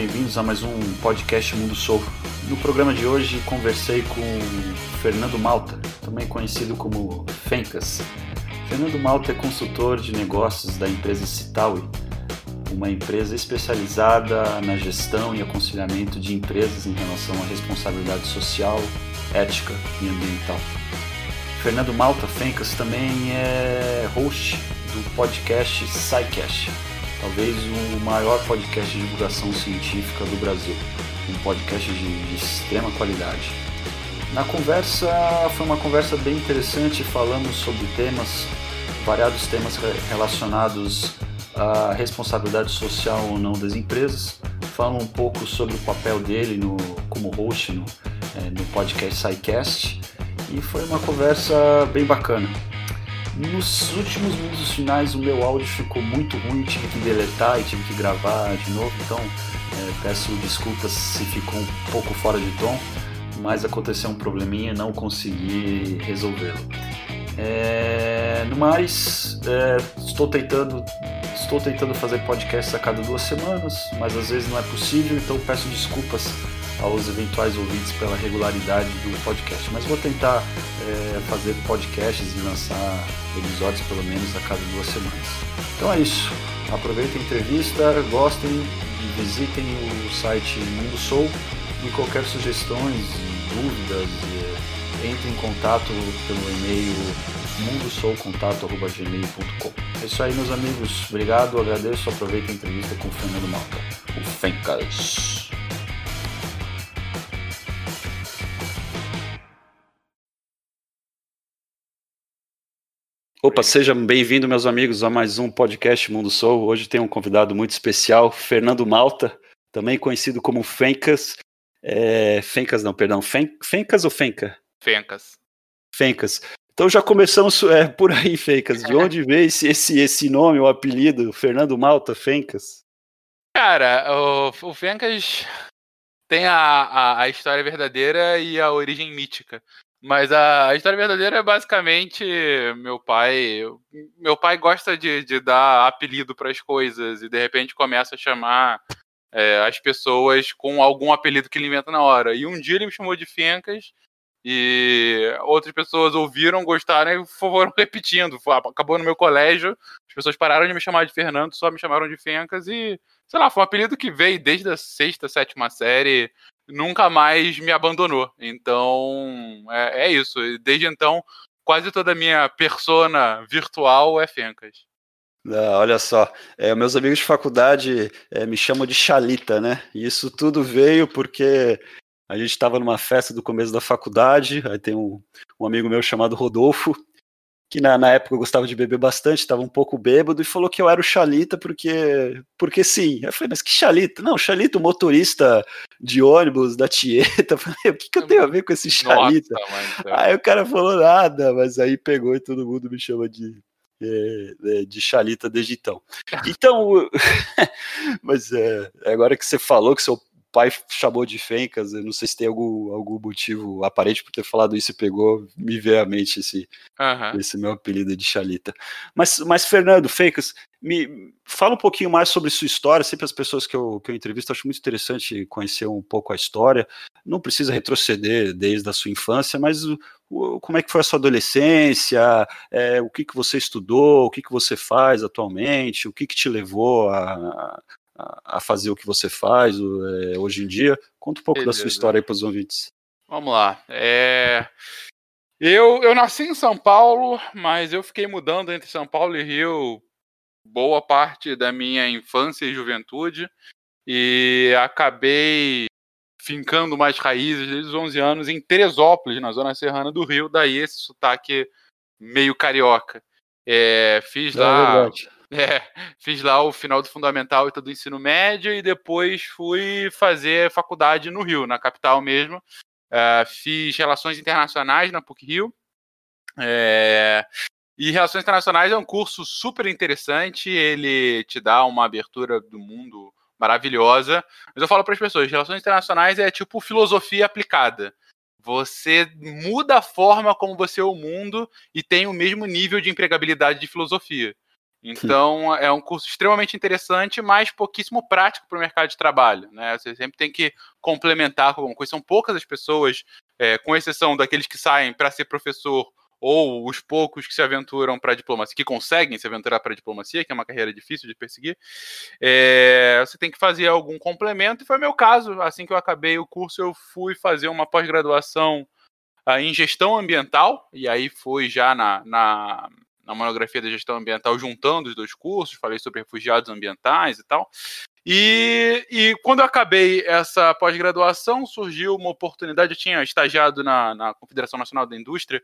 bem-vindos a mais um podcast Mundo Soul. No programa de hoje conversei com Fernando Malta, também conhecido como Fencas. Fernando Malta é consultor de negócios da empresa Citaui, uma empresa especializada na gestão e aconselhamento de empresas em relação à responsabilidade social, ética e ambiental. Fernando Malta Fencas também é host do podcast SciCast, talvez o maior podcast de divulgação científica do Brasil, um podcast de, de extrema qualidade. Na conversa, foi uma conversa bem interessante, falamos sobre temas, variados temas relacionados à responsabilidade social ou não das empresas, fala um pouco sobre o papel dele no, como host no, é, no podcast SciCast e foi uma conversa bem bacana. Nos últimos minutos finais o meu áudio ficou muito ruim, tive que deletar e tive que gravar de novo, então é, peço desculpas se ficou um pouco fora de tom, mas aconteceu um probleminha e não consegui resolvê-lo. É, no mais, é, estou tentando estou tentando fazer podcasts a cada duas semanas, mas às vezes não é possível, então peço desculpas aos eventuais ouvintes pela regularidade do podcast. Mas vou tentar é, fazer podcasts e lançar episódios pelo menos a cada duas semanas. Então é isso. Aproveitem a entrevista, gostem visitem o site Mundo Soul e qualquer sugestões, dúvidas, entre em contato pelo e-mail mundosoucontato.gmail.com É isso aí, meus amigos. Obrigado, agradeço. Aproveitem a entrevista com o Fernando Malta, o Fencas. Opa, sejam bem-vindos, meus amigos, a mais um podcast Mundo Soul. Hoje tem um convidado muito especial, Fernando Malta, também conhecido como Fencas. É, Fencas não, perdão, Fen, Fencas ou Fenca? Fencas. Fencas. Então já começamos é, por aí, Fencas. De onde veio esse, esse, esse nome, o apelido, Fernando Malta, Fencas? Cara, o, o Fencas tem a, a, a história verdadeira e a origem mítica. Mas a, história verdadeira é basicamente meu pai. Meu pai gosta de, de dar apelido para as coisas e de repente começa a chamar é, as pessoas com algum apelido que ele inventa na hora. E um dia ele me chamou de Fencas e outras pessoas ouviram, gostaram e foram repetindo. Acabou no meu colégio, as pessoas pararam de me chamar de Fernando, só me chamaram de Fencas e, sei lá, foi um apelido que veio desde a sexta, sétima série nunca mais me abandonou. Então, é, é isso. Desde então, quase toda a minha persona virtual é Fencas. Ah, olha só, é, meus amigos de faculdade é, me chamam de Chalita, né? E isso tudo veio porque a gente estava numa festa do começo da faculdade, aí tem um, um amigo meu chamado Rodolfo, que na, na época eu gostava de beber bastante, estava um pouco bêbado, e falou que eu era o Chalita porque, porque sim. Eu falei, mas que Chalita? Não, Chalita, o motorista de ônibus da Tieta. Eu falei, o que, que eu tenho a ver com esse Chalita? Nossa, aí o cara falou nada, mas aí pegou e todo mundo me chama de, é, de Chalita desde então. Então, mas é, agora que você falou que seu pai chamou de Fencas, eu não sei se tem algum, algum motivo aparente por ter falado isso e pegou, me veio à mente esse, uhum. esse meu apelido de Chalita. Mas, mas Fernando, Fencas, me fala um pouquinho mais sobre sua história, sempre as pessoas que eu, que eu entrevisto, acho muito interessante conhecer um pouco a história, não precisa retroceder desde a sua infância, mas o, o, como é que foi a sua adolescência, é, o que, que você estudou, o que, que você faz atualmente, o que, que te levou a, a fazer o que você faz é, hoje em dia. Conta um pouco Beleza. da sua história aí para os ouvintes. Vamos lá. É... Eu, eu nasci em São Paulo, mas eu fiquei mudando entre São Paulo e Rio boa parte da minha infância e juventude e acabei fincando mais raízes desde os 11 anos em Teresópolis, na zona serrana do Rio, daí esse sotaque meio carioca. É, fiz é lá. Verdade. É, fiz lá o final do fundamental e todo o ensino médio e depois fui fazer faculdade no Rio, na capital mesmo. É, fiz relações internacionais na PUC Rio. É, e Relações Internacionais é um curso super interessante, ele te dá uma abertura do mundo maravilhosa. Mas eu falo para as pessoas, Relações Internacionais é tipo filosofia aplicada. Você muda a forma como você é o mundo e tem o mesmo nível de empregabilidade de filosofia. Então, é um curso extremamente interessante, mas pouquíssimo prático para o mercado de trabalho. Né? Você sempre tem que complementar com alguma coisa. São poucas as pessoas, é, com exceção daqueles que saem para ser professor ou os poucos que se aventuram para a diplomacia, que conseguem se aventurar para a diplomacia, que é uma carreira difícil de perseguir, é, você tem que fazer algum complemento, e foi meu caso. Assim que eu acabei o curso, eu fui fazer uma pós-graduação uh, em gestão ambiental, e aí fui já na, na, na monografia da gestão ambiental juntando os dois cursos, falei sobre refugiados ambientais e tal. E, e quando eu acabei essa pós-graduação, surgiu uma oportunidade. Eu tinha estagiado na, na Confederação Nacional da Indústria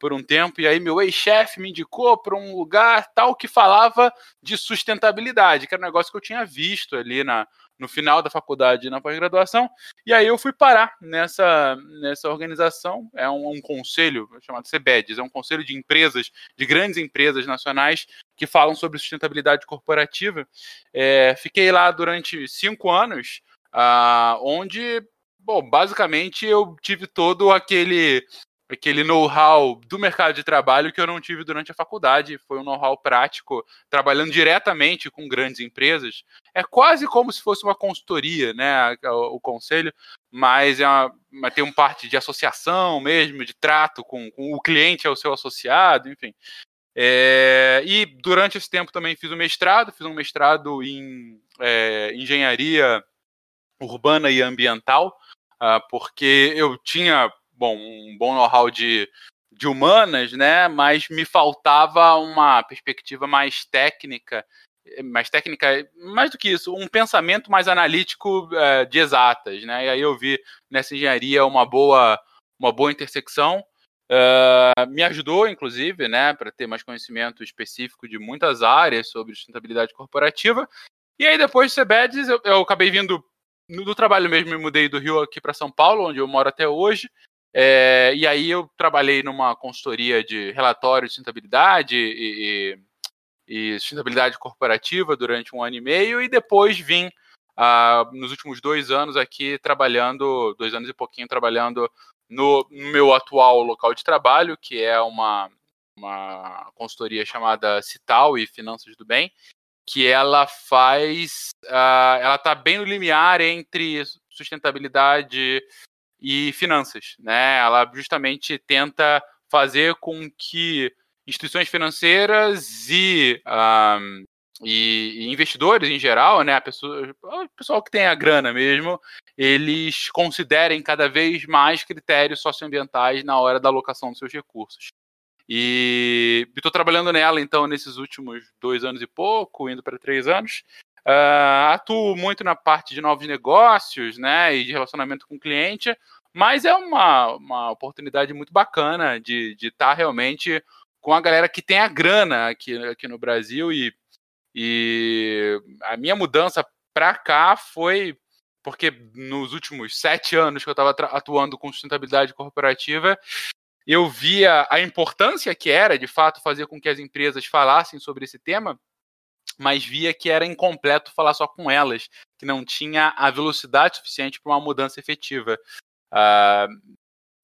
por um tempo, e aí meu ex-chefe me indicou para um lugar tal que falava de sustentabilidade, que era um negócio que eu tinha visto ali na, no final da faculdade na pós-graduação. E aí eu fui parar nessa, nessa organização. É um, um conselho chamado CBEDS, é um conselho de empresas, de grandes empresas nacionais que falam sobre sustentabilidade corporativa. É, fiquei lá durante cinco anos, uh, onde, bom, basicamente eu tive todo aquele aquele know-how do mercado de trabalho que eu não tive durante a faculdade. Foi um know-how prático, trabalhando diretamente com grandes empresas. É quase como se fosse uma consultoria, né? O, conselho, mas, é uma, tem um parte de associação mesmo, de trato com, com o cliente, é o seu associado, enfim. É, e durante esse tempo também fiz um mestrado, fiz um mestrado em é, engenharia urbana e ambiental, uh, porque eu tinha bom, um bom know-how de, de humanas, né? Mas me faltava uma perspectiva mais técnica, mais técnica, mais do que isso, um pensamento mais analítico é, de exatas, né? E aí eu vi nessa engenharia uma boa, uma boa intersecção. Uh, me ajudou, inclusive, né, para ter mais conhecimento específico de muitas áreas sobre sustentabilidade corporativa. E aí, depois do CBEDS, eu, eu acabei vindo do trabalho mesmo, me mudei do Rio aqui para São Paulo, onde eu moro até hoje. É, e aí eu trabalhei numa consultoria de relatório de sustentabilidade e, e, e sustentabilidade corporativa durante um ano e meio e depois vim uh, nos últimos dois anos aqui trabalhando, dois anos e pouquinho trabalhando no, no meu atual local de trabalho, que é uma, uma consultoria chamada Cital e Finanças do Bem, que ela faz, uh, ela está bem no limiar entre sustentabilidade e finanças, né? Ela justamente tenta fazer com que instituições financeiras e, um, e, investidores em geral, né, a pessoa, o pessoal que tem a grana mesmo, eles considerem cada vez mais critérios socioambientais na hora da alocação dos seus recursos. E estou trabalhando nela, então, nesses últimos dois anos e pouco, indo para três anos. Uh, atuo muito na parte de novos negócios, né, e de relacionamento com o cliente, mas é uma, uma oportunidade muito bacana de estar tá realmente com a galera que tem a grana aqui, aqui no Brasil e, e a minha mudança para cá foi porque nos últimos sete anos que eu estava atuando com sustentabilidade corporativa, eu via a importância que era, de fato, fazer com que as empresas falassem sobre esse tema, mas via que era incompleto falar só com elas, que não tinha a velocidade suficiente para uma mudança efetiva. Uh,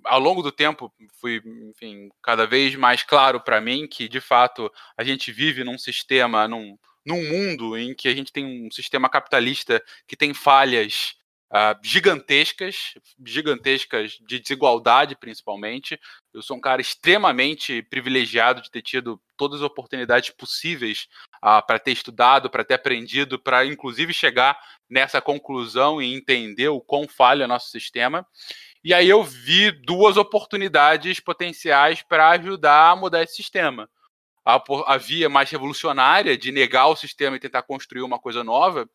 ao longo do tempo, fui, enfim, cada vez mais claro para mim que, de fato, a gente vive num sistema, num, num mundo em que a gente tem um sistema capitalista que tem falhas uh, gigantescas, gigantescas de desigualdade, principalmente. Eu sou um cara extremamente privilegiado de ter tido todas as oportunidades possíveis uh, para ter estudado, para ter aprendido, para inclusive chegar nessa conclusão e entender o quão falha é nosso sistema. E aí eu vi duas oportunidades potenciais para ajudar a mudar esse sistema. A, a via mais revolucionária de negar o sistema e tentar construir uma coisa nova,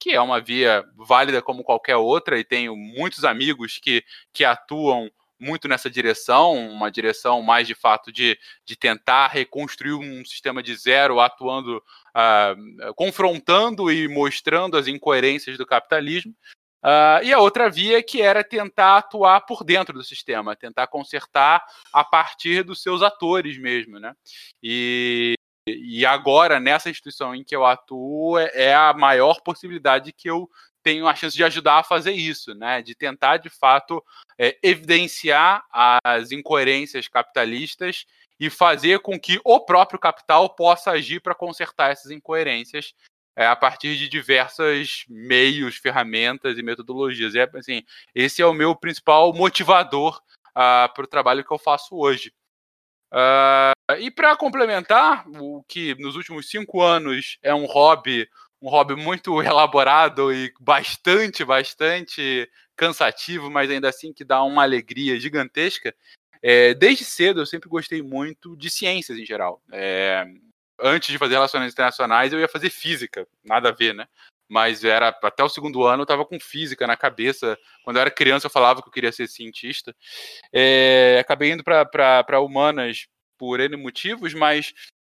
que é uma via válida como qualquer outra, e tenho muitos amigos que, que atuam muito nessa direção, uma direção mais de fato de, de tentar reconstruir um sistema de zero, atuando, uh, confrontando e mostrando as incoerências do capitalismo. Uh, e a outra via que era tentar atuar por dentro do sistema, tentar consertar a partir dos seus atores mesmo, né? E, e agora, nessa instituição em que eu atuo, é, é a maior possibilidade que eu tenho a chance de ajudar a fazer isso, né? De tentar, de fato, é, evidenciar as incoerências capitalistas e fazer com que o próprio capital possa agir para consertar essas incoerências é, a partir de diversos meios, ferramentas e metodologias. É, assim, esse é o meu principal motivador uh, para o trabalho que eu faço hoje. Uh, e para complementar, o que nos últimos cinco anos é um hobby, um hobby muito elaborado e bastante, bastante cansativo, mas ainda assim que dá uma alegria gigantesca. É, desde cedo eu sempre gostei muito de ciências em geral. É, antes de fazer relações internacionais, eu ia fazer física, nada a ver, né? Mas era até o segundo ano eu estava com física na cabeça. Quando eu era criança, eu falava que eu queria ser cientista. É, acabei indo para humanas por N motivos, mas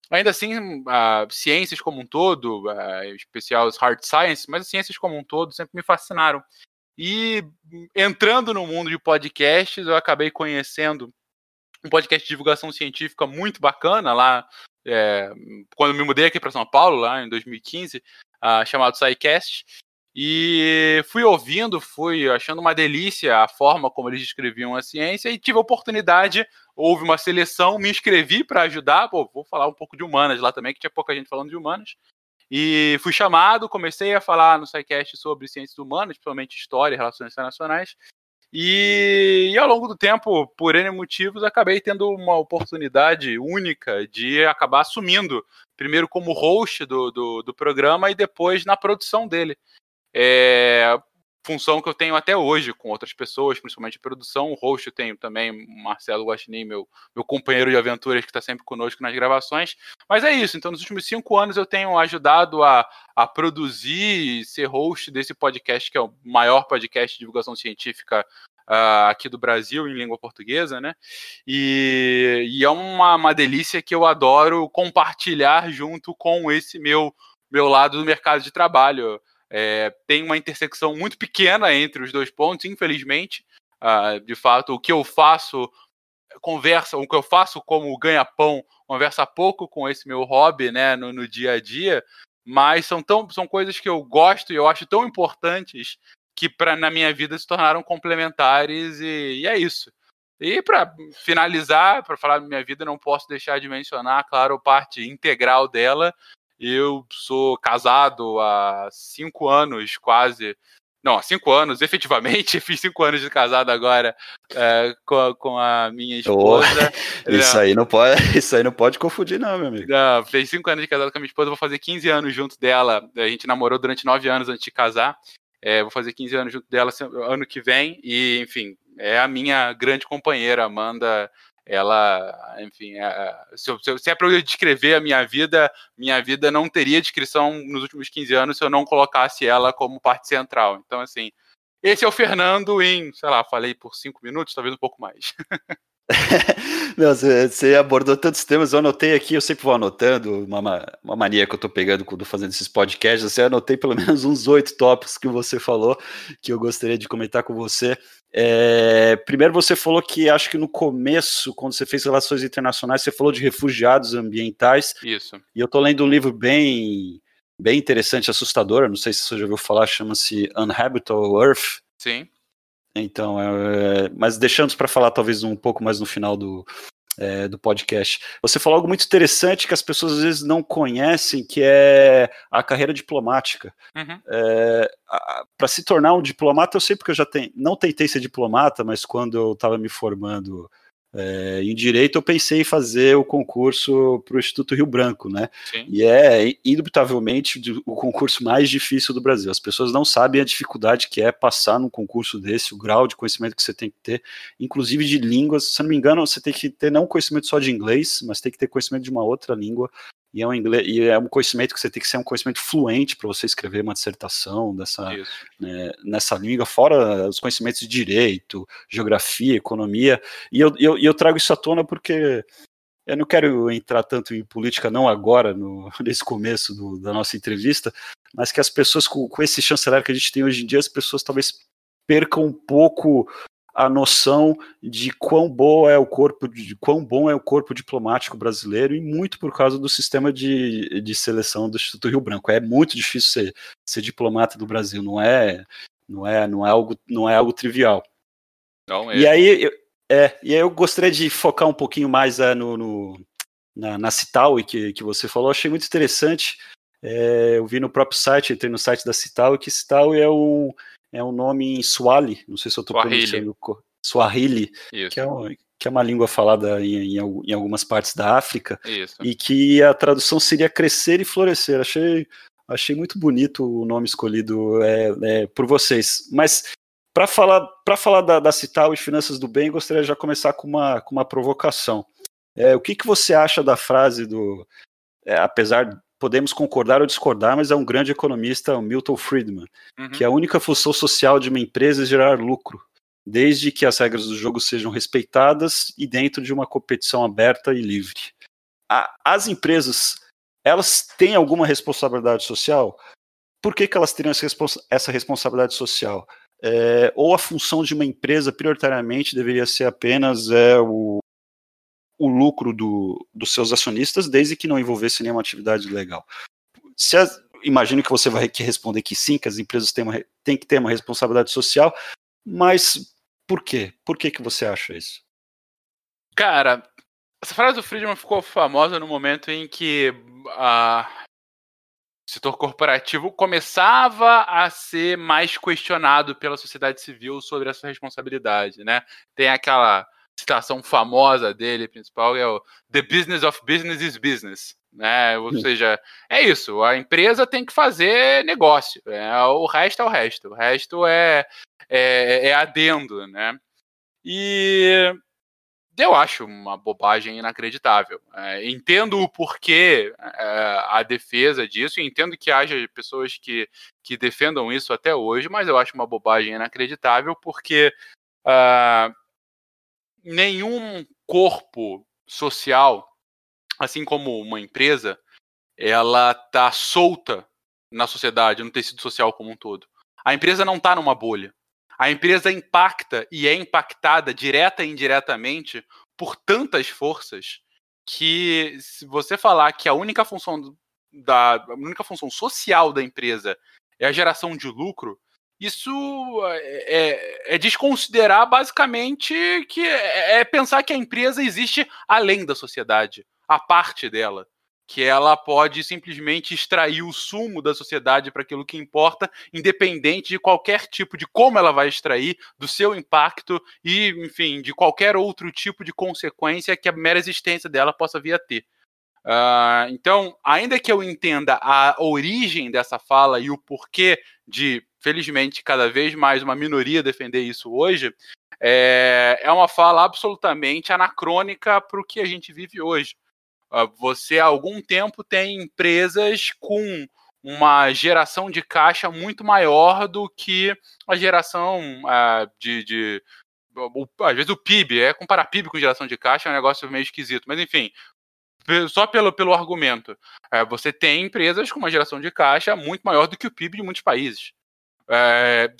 ainda assim, ciências como um todo, em especial as hard science, mas as ciências como um todo sempre me fascinaram. E entrando no mundo de podcasts, eu acabei conhecendo um podcast de divulgação científica muito bacana lá é, quando me mudei aqui para São Paulo, lá em 2015, uh, chamado SciCast. E fui ouvindo, fui achando uma delícia a forma como eles descreviam a ciência e tive a oportunidade, houve uma seleção, me inscrevi para ajudar, pô, vou falar um pouco de humanas lá também, que tinha pouca gente falando de humanas. E fui chamado, comecei a falar no SciCast sobre ciências humanas, principalmente história e relações internacionais. E, e, ao longo do tempo, por N motivos, acabei tendo uma oportunidade única de acabar assumindo, primeiro como host do, do, do programa e depois na produção dele. É, função que eu tenho até hoje com outras pessoas, principalmente produção. O host eu tenho também Marcelo Guaxinim, meu, meu companheiro de aventuras que está sempre conosco nas gravações. Mas é isso, então nos últimos cinco anos eu tenho ajudado a, a produzir e ser host desse podcast, que é o maior podcast de divulgação científica Uh, aqui do Brasil em língua portuguesa, né? E, e é uma, uma, delícia que eu adoro compartilhar junto com esse meu meu lado do mercado de trabalho. É, tem uma intersecção muito pequena entre os dois pontos, infelizmente. Uh, de fato, o que eu faço conversa, o que eu faço como ganha-pão conversa pouco com esse meu hobby, né, no, no, dia a dia, mas são tão são coisas que eu gosto e eu acho tão importantes que para na minha vida se tornaram complementares e, e é isso. E para finalizar, para falar da minha vida, não posso deixar de mencionar, claro, parte integral dela, eu sou casado há cinco anos, quase. Não, há cinco anos, efetivamente. Fiz cinco anos de casado agora é, com, a, com, a minha esposa. Oh, isso, aí não pode, isso aí não pode confundir, não, meu amigo. Não, fiz cinco anos de casado com a minha esposa, vou fazer 15 anos junto dela. A gente namorou durante nove anos antes de casar. É, vou fazer 15 anos junto dela ano que vem. E, enfim, é a minha grande companheira, Amanda ela, enfim, é, se, eu, se, é para eu descrever a minha vida, minha vida não teria descrição nos últimos 15 anos se eu não colocasse ela como parte central. Então, assim, esse é o Fernando em, sei lá, falei por cinco minutos, talvez um pouco mais. Você, abordou tantos temas, eu anotei aqui, eu sempre vou anotando, uma, uma mania que eu tô pegando quando fazendo esses podcasts, assim, eu anotei pelo menos uns oito tópicos que você falou, que eu gostaria de comentar com você. É, primeiro você falou que acho que no começo, quando você fez relações internacionais, você falou de refugiados ambientais. Isso. E eu tô lendo um livro bem, bem interessante, assustador, não sei se você já ouviu falar, chama-se Unhabitable Earth. Sim. Então, é, mas deixamos para falar talvez um pouco mais no final do, é, do podcast. Você falou algo muito interessante que as pessoas às vezes não conhecem, que é a carreira diplomática. Uhum. É, para se tornar um diplomata, eu sei porque eu já tenho, não tentei ser diplomata, mas quando eu estava me formando é, em direito, eu pensei em fazer o concurso para o Instituto Rio Branco, né? Sim. E é indubitavelmente o concurso mais difícil do Brasil. As pessoas não sabem a dificuldade que é passar num concurso desse, o grau de conhecimento que você tem que ter, inclusive de línguas. Se não me engano, você tem que ter não conhecimento só de inglês, mas tem que ter conhecimento de uma outra língua e é um inglês e é um conhecimento que você tem que ser um conhecimento fluente para você escrever uma dissertação dessa né, nessa língua fora os conhecimentos de direito geografia economia. E eu, eu, eu, trago isso à tona porque eu não quero entrar tanto em política não agora no, nesse começo do, da nossa entrevista mas que as pessoas com, com esse chanceler que a gente tem hoje em dia as pessoas talvez percam um pouco a noção de quão boa é o corpo, de quão bom é o corpo diplomático brasileiro e muito por causa do sistema de, de seleção do Instituto Rio Branco. É muito difícil ser, ser diplomata do Brasil, não é, não é, não é algo, não é algo trivial. Não é. E aí eu, É, e aí eu gostaria de focar um pouquinho mais é, no, no, na, na Cital que, que você falou, achei muito interessante. É, eu vi no próprio site, entrei no site da Cital, que Cital é um, é um nome em Swahili, não sei se eu estou pronunciando Swahili, que é, um, que é uma língua falada em, em, algumas partes da África, Isso. e que a tradução seria crescer e florescer. Achei, achei muito bonito o nome escolhido é, é, por vocês. Mas para falar, pra falar da, da Cital e Finanças do Bem, gostaria de já começar com uma, com uma provocação. É, o que, que você acha da frase do. É, apesar podemos concordar ou discordar, mas é um grande economista, o Milton Friedman, uhum. que a única função social de uma empresa é gerar lucro, desde que as regras do jogo sejam respeitadas e dentro de uma competição aberta e livre. A, as empresas, elas têm alguma responsabilidade social? Por que, que elas teriam essa responsabilidade social? É, ou a função de uma empresa prioritariamente deveria ser apenas é, o, o lucro do, dos seus acionistas, desde que não envolvesse nenhuma atividade legal. Se as, imagino que você vai responder que sim, que as empresas têm, uma, têm que ter uma responsabilidade social, mas por quê? Por que, que você acha isso? Cara, essa frase do Friedman ficou famosa no momento em que a o setor corporativo começava a ser mais questionado pela sociedade civil sobre essa responsabilidade, né? Tem aquela citação famosa dele, principal, é o The business of business is business. Né? Ou seja, é isso. A empresa tem que fazer negócio. É, o resto é o resto. O resto é, é, é adendo, né? E eu acho uma bobagem inacreditável. É, entendo o porquê é, a defesa disso, entendo que haja pessoas que, que defendam isso até hoje, mas eu acho uma bobagem inacreditável porque uh, nenhum corpo social, assim como uma empresa, ela tá solta na sociedade, no tecido social como um todo. A empresa não está numa bolha. A empresa impacta e é impactada direta e indiretamente por tantas forças que se você falar que a única função da a única função social da empresa é a geração de lucro, isso é, é, é, desconsiderar basicamente que é, é pensar que a empresa existe além da sociedade, a parte dela, que ela pode simplesmente extrair o sumo da sociedade para aquilo que importa, independente de qualquer tipo de como ela vai extrair, do seu impacto e, enfim, de qualquer outro tipo de consequência que a mera existência dela possa vir a ter. Uh, então, ainda que eu entenda a origem dessa fala e o porquê de felizmente, cada vez mais uma minoria defender isso hoje, é, é uma fala absolutamente anacrônica para o que a gente vive hoje. Ah, você há algum tempo tem empresas com uma geração de caixa muito maior do que a geração uh, de, de às vezes o PIB, é comparar PIB com geração de caixa é um negócio meio esquisito, mas enfim, só pelo, pelo argumento, é, você tem empresas com uma geração de caixa muito maior do que o PIB de muitos países. É,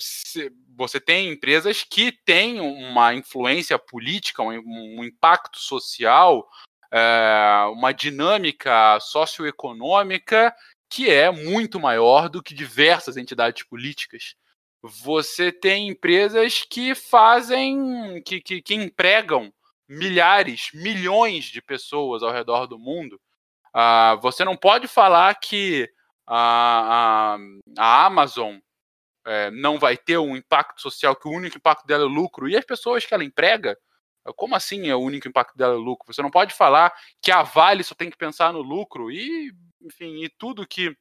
você tem empresas que têm uma influência política, um, um impacto social, é, uma dinâmica socioeconômica que é muito maior do que diversas entidades políticas. Você tem empresas que fazem, que, que, que empregam milhares, milhões de pessoas ao redor do mundo. Uh, você não pode falar que a, a, a Amazon é, não vai ter um impacto social, que o único impacto dela é lucro, e as pessoas que ela emprega, como assim é o único impacto dela é lucro? Você não pode falar que a Vale só tem que pensar no lucro e, enfim, e tudo que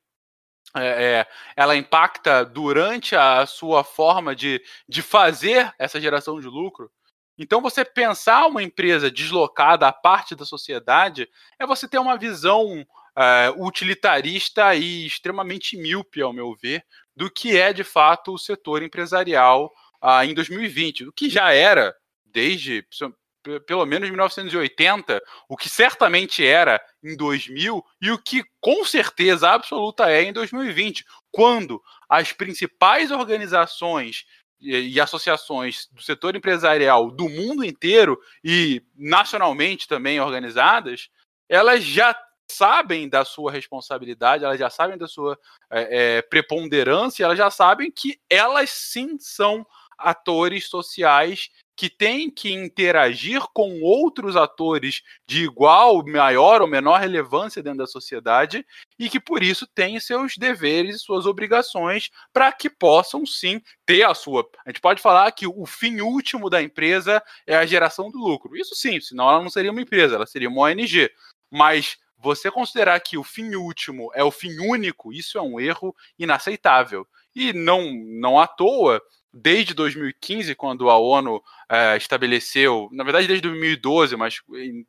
é, é, ela impacta durante a sua forma de, de fazer essa geração de lucro. Então, você pensar uma empresa deslocada à parte da sociedade é você ter uma visão é, utilitarista e extremamente míope, ao meu ver, do que é de fato o setor empresarial ah, em 2020, o que já era desde pelo menos 1980, o que certamente era em 2000 e o que com certeza absoluta é em 2020, quando as principais organizações e, associações do setor empresarial do mundo inteiro e nacionalmente também organizadas, elas já sabem da sua responsabilidade, elas já sabem da sua é, é, preponderância, elas já sabem que elas sim são atores sociais que tem que interagir com outros atores de igual, maior ou menor relevância dentro da sociedade e que por isso tem seus deveres e suas obrigações para que possam sim ter a sua. A gente pode falar que o fim último da empresa é a geração do lucro. Isso sim, senão ela não seria uma empresa, ela seria uma ONG. Mas você considerar que o fim último é o fim único, isso é um erro inaceitável. E não, não à toa, desde 2015, quando a ONU é, estabeleceu, na verdade desde 2012, mas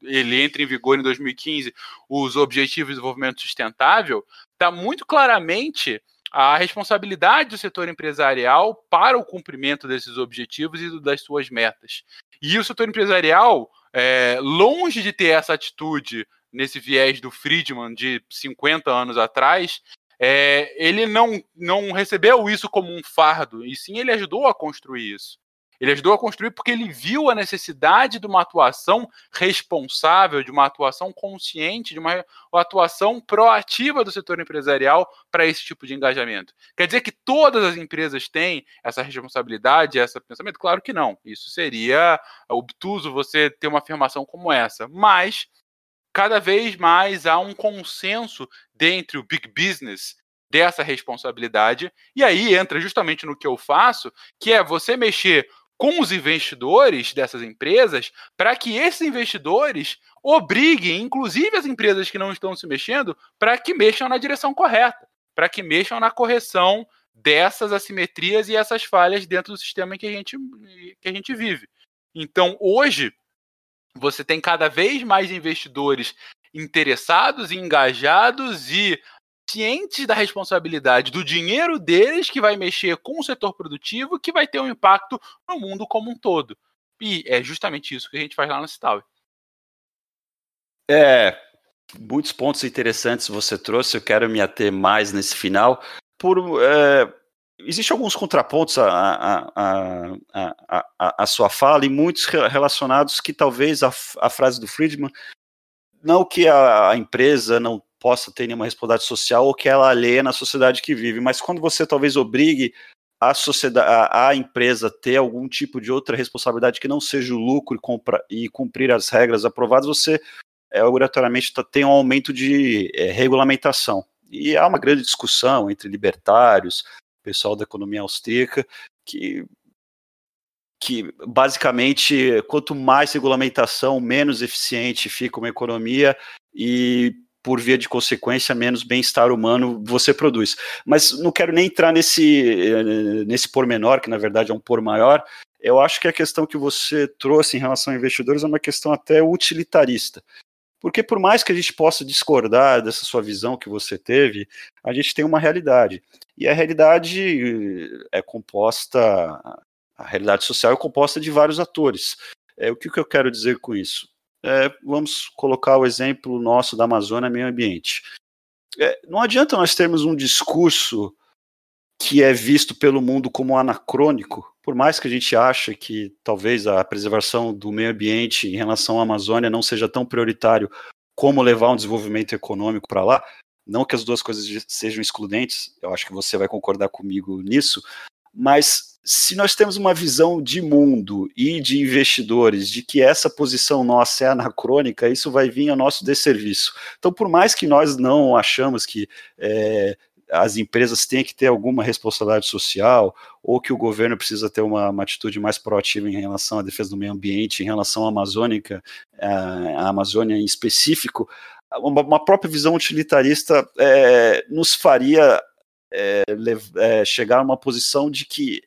ele entra em vigor em 2015, os Objetivos de Desenvolvimento Sustentável, está muito claramente a responsabilidade do setor empresarial para o cumprimento desses objetivos e das suas metas. E o setor empresarial, é, longe de ter essa atitude nesse viés do Friedman de 50 anos atrás, é, ele não, não recebeu isso como um fardo, e sim ele ajudou a construir isso. Ele ajudou a construir porque ele viu a necessidade de uma atuação responsável, de uma atuação consciente, de uma atuação proativa do setor empresarial para esse tipo de engajamento. Quer dizer que todas as empresas têm essa responsabilidade, esse pensamento? Claro que não. Isso seria obtuso você ter uma afirmação como essa. Mas cada vez mais há um consenso dentro do big business dessa responsabilidade. E aí entra justamente no que eu faço, que é você mexer com os investidores dessas empresas para que esses investidores obriguem, inclusive as empresas que não estão se mexendo, para que mexam na direção correta, para que mexam na correção dessas assimetrias e essas falhas dentro do sistema que a gente, que a gente vive. Então, hoje, você tem cada vez mais investidores interessados engajados e cientes da responsabilidade do dinheiro deles que vai mexer com o setor produtivo que vai ter um impacto no mundo como um todo. E é justamente isso que a gente faz lá no Cital. É, muitos pontos interessantes você trouxe, eu quero me ater mais nesse final. Por, é, Existem alguns contrapontos à, à, à, à, sua fala e muitos relacionados que talvez a, a frase do Friedman, não que a, a empresa não possa ter nenhuma responsabilidade social ou que ela alheia na sociedade que vive, mas quando você talvez obrigue a sociedade, a, a, empresa ter algum tipo de outra responsabilidade que não seja o lucro e, compra, e cumprir as regras aprovadas, você é, obrigatoriamente tá, tem um aumento de é, regulamentação. E há uma grande discussão entre libertários, pessoal da economia austríaca, que, que basicamente, quanto mais regulamentação, menos eficiente fica uma economia e por via de consequência, menos bem-estar humano você produz. Mas não quero nem entrar nesse, eh, nesse pormenor, que na verdade é um por maior. Eu acho que a questão que você trouxe em relação a investidores é uma questão até utilitarista. Porque por mais que a gente possa discordar dessa sua visão que você teve, a gente tem uma realidade. E a realidade é composta, a realidade social é composta de vários atores. É, o que, que eu quero dizer com isso? É, vamos colocar o exemplo nosso da Amazônia Meio Ambiente. É, não adianta nós termos um discurso que é visto pelo mundo como anacrônico, por mais que a gente ache que talvez a preservação do meio ambiente em relação à Amazônia não seja tão prioritário como levar um desenvolvimento econômico para lá, não que as duas coisas sejam excludentes, eu acho que você vai concordar comigo nisso, mas se nós temos uma visão de mundo e de investidores de que essa posição nossa é anacrônica, isso vai vir ao nosso desserviço. Então, por mais que nós não achamos que é, as empresas têm que ter alguma responsabilidade social ou que o governo precisa ter uma, uma, atitude mais proativa em relação à defesa do meio ambiente, em relação à amazônica, à Amazônia em específico, uma, uma própria visão utilitarista é, nos faria é, é, chegar a uma posição de que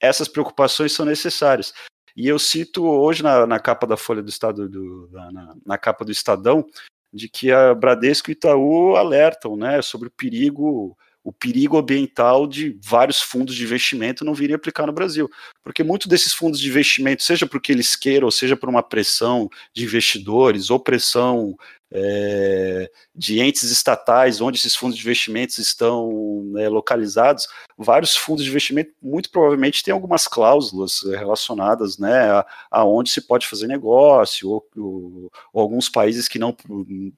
essas preocupações são necessárias. E eu cito hoje na, na capa da Folha do Estado, do, na, na, capa do Estadão, de que a Bradesco e Itaú alertam né, sobre o perigo o perigo ambiental de vários fundos de investimento não virem aplicar no Brasil. Porque muitos desses fundos de investimento, seja porque eles queiram, ou seja por uma pressão de investidores, ou pressão é, de entes estatais, onde esses fundos de investimentos estão né, localizados, vários fundos de investimento muito provavelmente têm algumas cláusulas é, relacionadas né, a, a onde se pode fazer negócio, ou, ou, ou, alguns países que não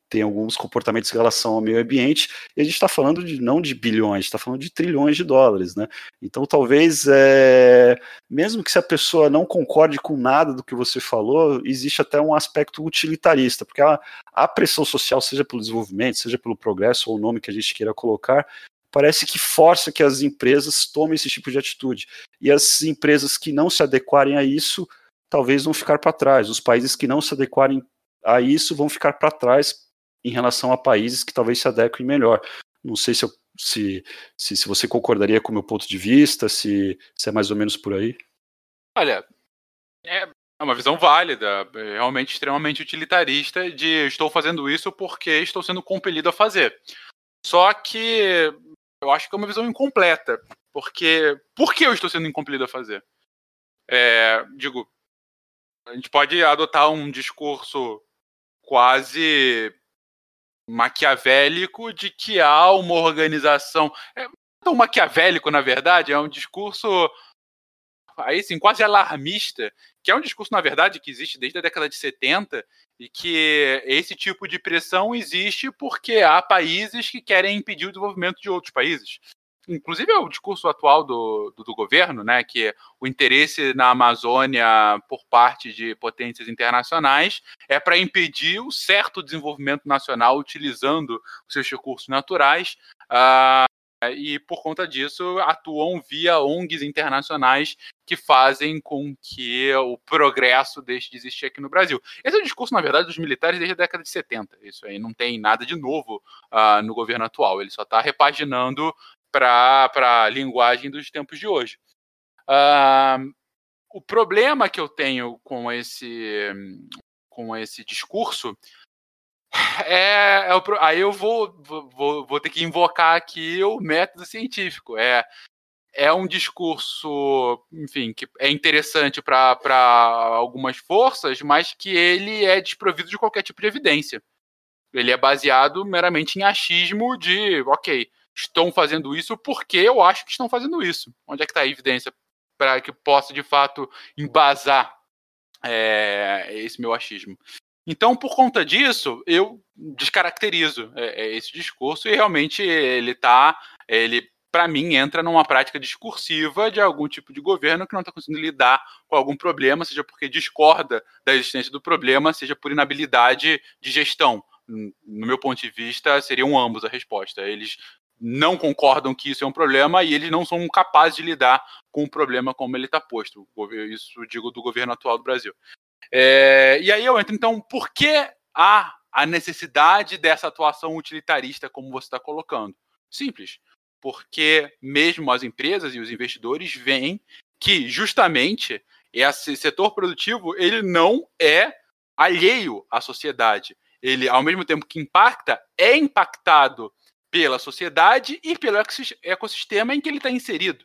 têm alguns comportamentos em relação ao meio ambiente, e a gente está falando de não de bilhões, está falando de trilhões de dólares. Né? Então, talvez, é, mesmo que se a pessoa não concorde com nada do que você falou, existe até um aspecto utilitarista, porque a, a pressão social, seja pelo desenvolvimento, seja pelo progresso, ou o nome que a gente queira colocar, parece que força que as empresas tomem esse tipo de atitude. E as empresas que não se adequarem a isso, talvez vão ficar para trás. Os países que não se adequarem a isso vão ficar para trás em relação a países que talvez se adequem melhor. Não sei se, eu, se, se, se, você concordaria com o meu ponto de vista, se, se é mais ou menos por aí. Olha, é, é uma visão válida, é realmente extremamente utilitarista de estou fazendo isso porque estou sendo compelido a fazer. Só que eu acho que é uma visão incompleta, porque por que eu estou sendo compelido a fazer? É, digo, a gente pode adotar um discurso quase maquiavélico de que há uma organização. É tão maquiavélico, na verdade, é um discurso aí sim, quase alarmista, que é um discurso, na verdade, que existe desde a década de 70 e que esse tipo de pressão existe porque há países que querem impedir o desenvolvimento de outros países. Inclusive é o discurso atual do, do, do governo, né, que o interesse na Amazônia por parte de potências internacionais é para impedir o certo desenvolvimento nacional utilizando os seus recursos naturais. Uh, e por conta disso atuam via ONGs internacionais que fazem com que o progresso deixe de existir aqui no Brasil. Esse é o discurso, na verdade, dos militares desde a década de 70. Isso aí não tem nada de novo uh, no governo atual. Ele só está repaginando para a linguagem dos tempos de hoje. Uh, o problema que eu tenho com esse, com esse discurso é, é o, aí eu vou, vou, vou ter que invocar aqui o método científico. É, é um discurso, enfim, que é interessante para algumas forças, mas que ele é desprovido de qualquer tipo de evidência. Ele é baseado meramente em achismo de, ok, estão fazendo isso porque eu acho que estão fazendo isso. Onde é que está a evidência para que possa, de fato, embasar é, esse meu achismo? Então, por conta disso, eu descaracterizo é, é, esse discurso e realmente ele tá, ele para mim entra numa prática discursiva de algum tipo de governo que não está conseguindo lidar com algum problema, seja porque discorda da existência do problema, seja por inabilidade de gestão. No meu ponto de vista, seriam ambos a resposta. Eles não concordam que isso é um problema e eles não são capazes de lidar com o problema como ele está posto. Isso digo do governo atual do Brasil. É, e aí eu entro, então, por que há a necessidade dessa atuação utilitarista, como você está colocando? Simples. Porque mesmo as empresas e os investidores veem que justamente esse setor produtivo ele não é alheio à sociedade. Ele, ao mesmo tempo que impacta, é impactado pela sociedade e pelo ecossistema em que ele está inserido.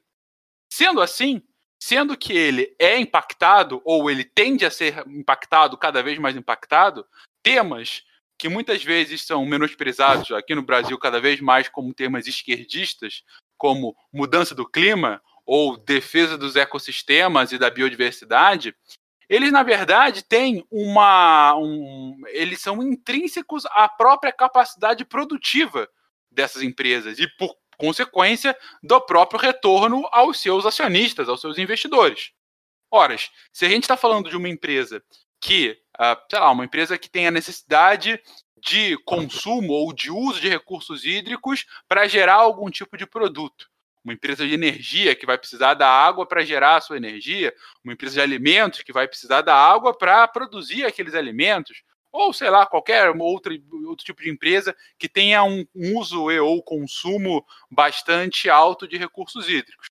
Sendo assim, Sendo que ele é impactado, ou ele tende a ser impactado, cada vez mais impactado, temas que muitas vezes são menosprezados aqui no Brasil, cada vez mais como temas esquerdistas, como mudança do clima ou defesa dos ecossistemas e da biodiversidade, eles na verdade têm uma, um, eles são intrínsecos à própria capacidade produtiva dessas empresas. E por consequência do próprio retorno aos seus acionistas, aos seus investidores. Ora, se a gente está falando de uma empresa que, uh, sei lá, uma empresa que tem a necessidade de consumo ou de uso de recursos hídricos para gerar algum tipo de produto. Uma empresa de energia que vai precisar da água para gerar a sua energia, uma empresa de alimentos que vai precisar da água para produzir aqueles alimentos, ou sei lá, qualquer outro, outro tipo de empresa que tenha um, uso e ou consumo bastante alto de recursos hídricos.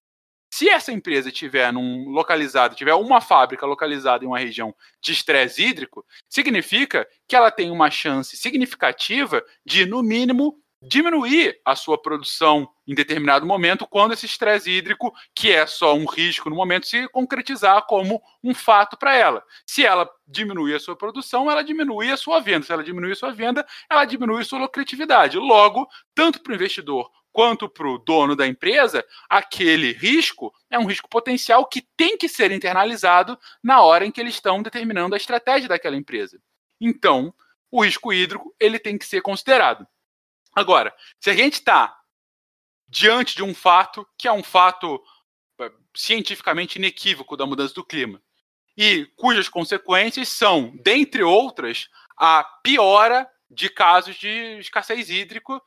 Se essa empresa tiver num localizado, tiver uma fábrica localizada em uma região de estresse hídrico, significa que ela tem uma chance significativa de, no mínimo, diminuir a sua produção em determinado momento quando esse estresse hídrico, que é só um risco no momento, se concretizar como um fato para ela. Se ela diminuir a sua produção, ela diminui a sua venda. Se ela diminuir a sua venda, ela diminui a sua lucratividade. Logo, tanto para o investidor quanto para o dono da empresa, aquele risco é um risco potencial que tem que ser internalizado na hora em que eles estão determinando a estratégia daquela empresa. Então, o risco hídrico ele tem que ser considerado. Agora, se a gente está diante de um fato que é um fato é, cientificamente inequívoco da mudança do clima e cujas consequências são, dentre outras, a piora de casos de escassez hídrico,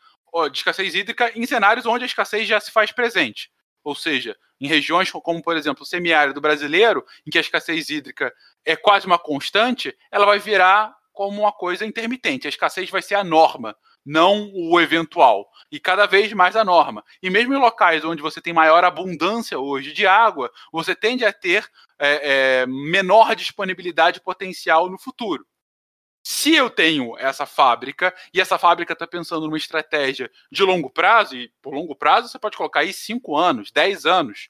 de escassez hídrica em cenários onde a escassez já se faz presente. Ou seja, em regiões como, por exemplo, o semiárido brasileiro, em que a escassez hídrica é quase uma constante, ela vai virar como uma coisa intermitente. A escassez vai ser a norma, não o eventual. E cada vez mais a norma. E mesmo em locais onde você tem maior abundância hoje de água, você tende a ter é, é, menor disponibilidade potencial no futuro. Se eu tenho essa fábrica e essa fábrica está pensando numa estratégia de longo prazo, e por longo prazo você pode colocar aí 5 anos, 10 anos,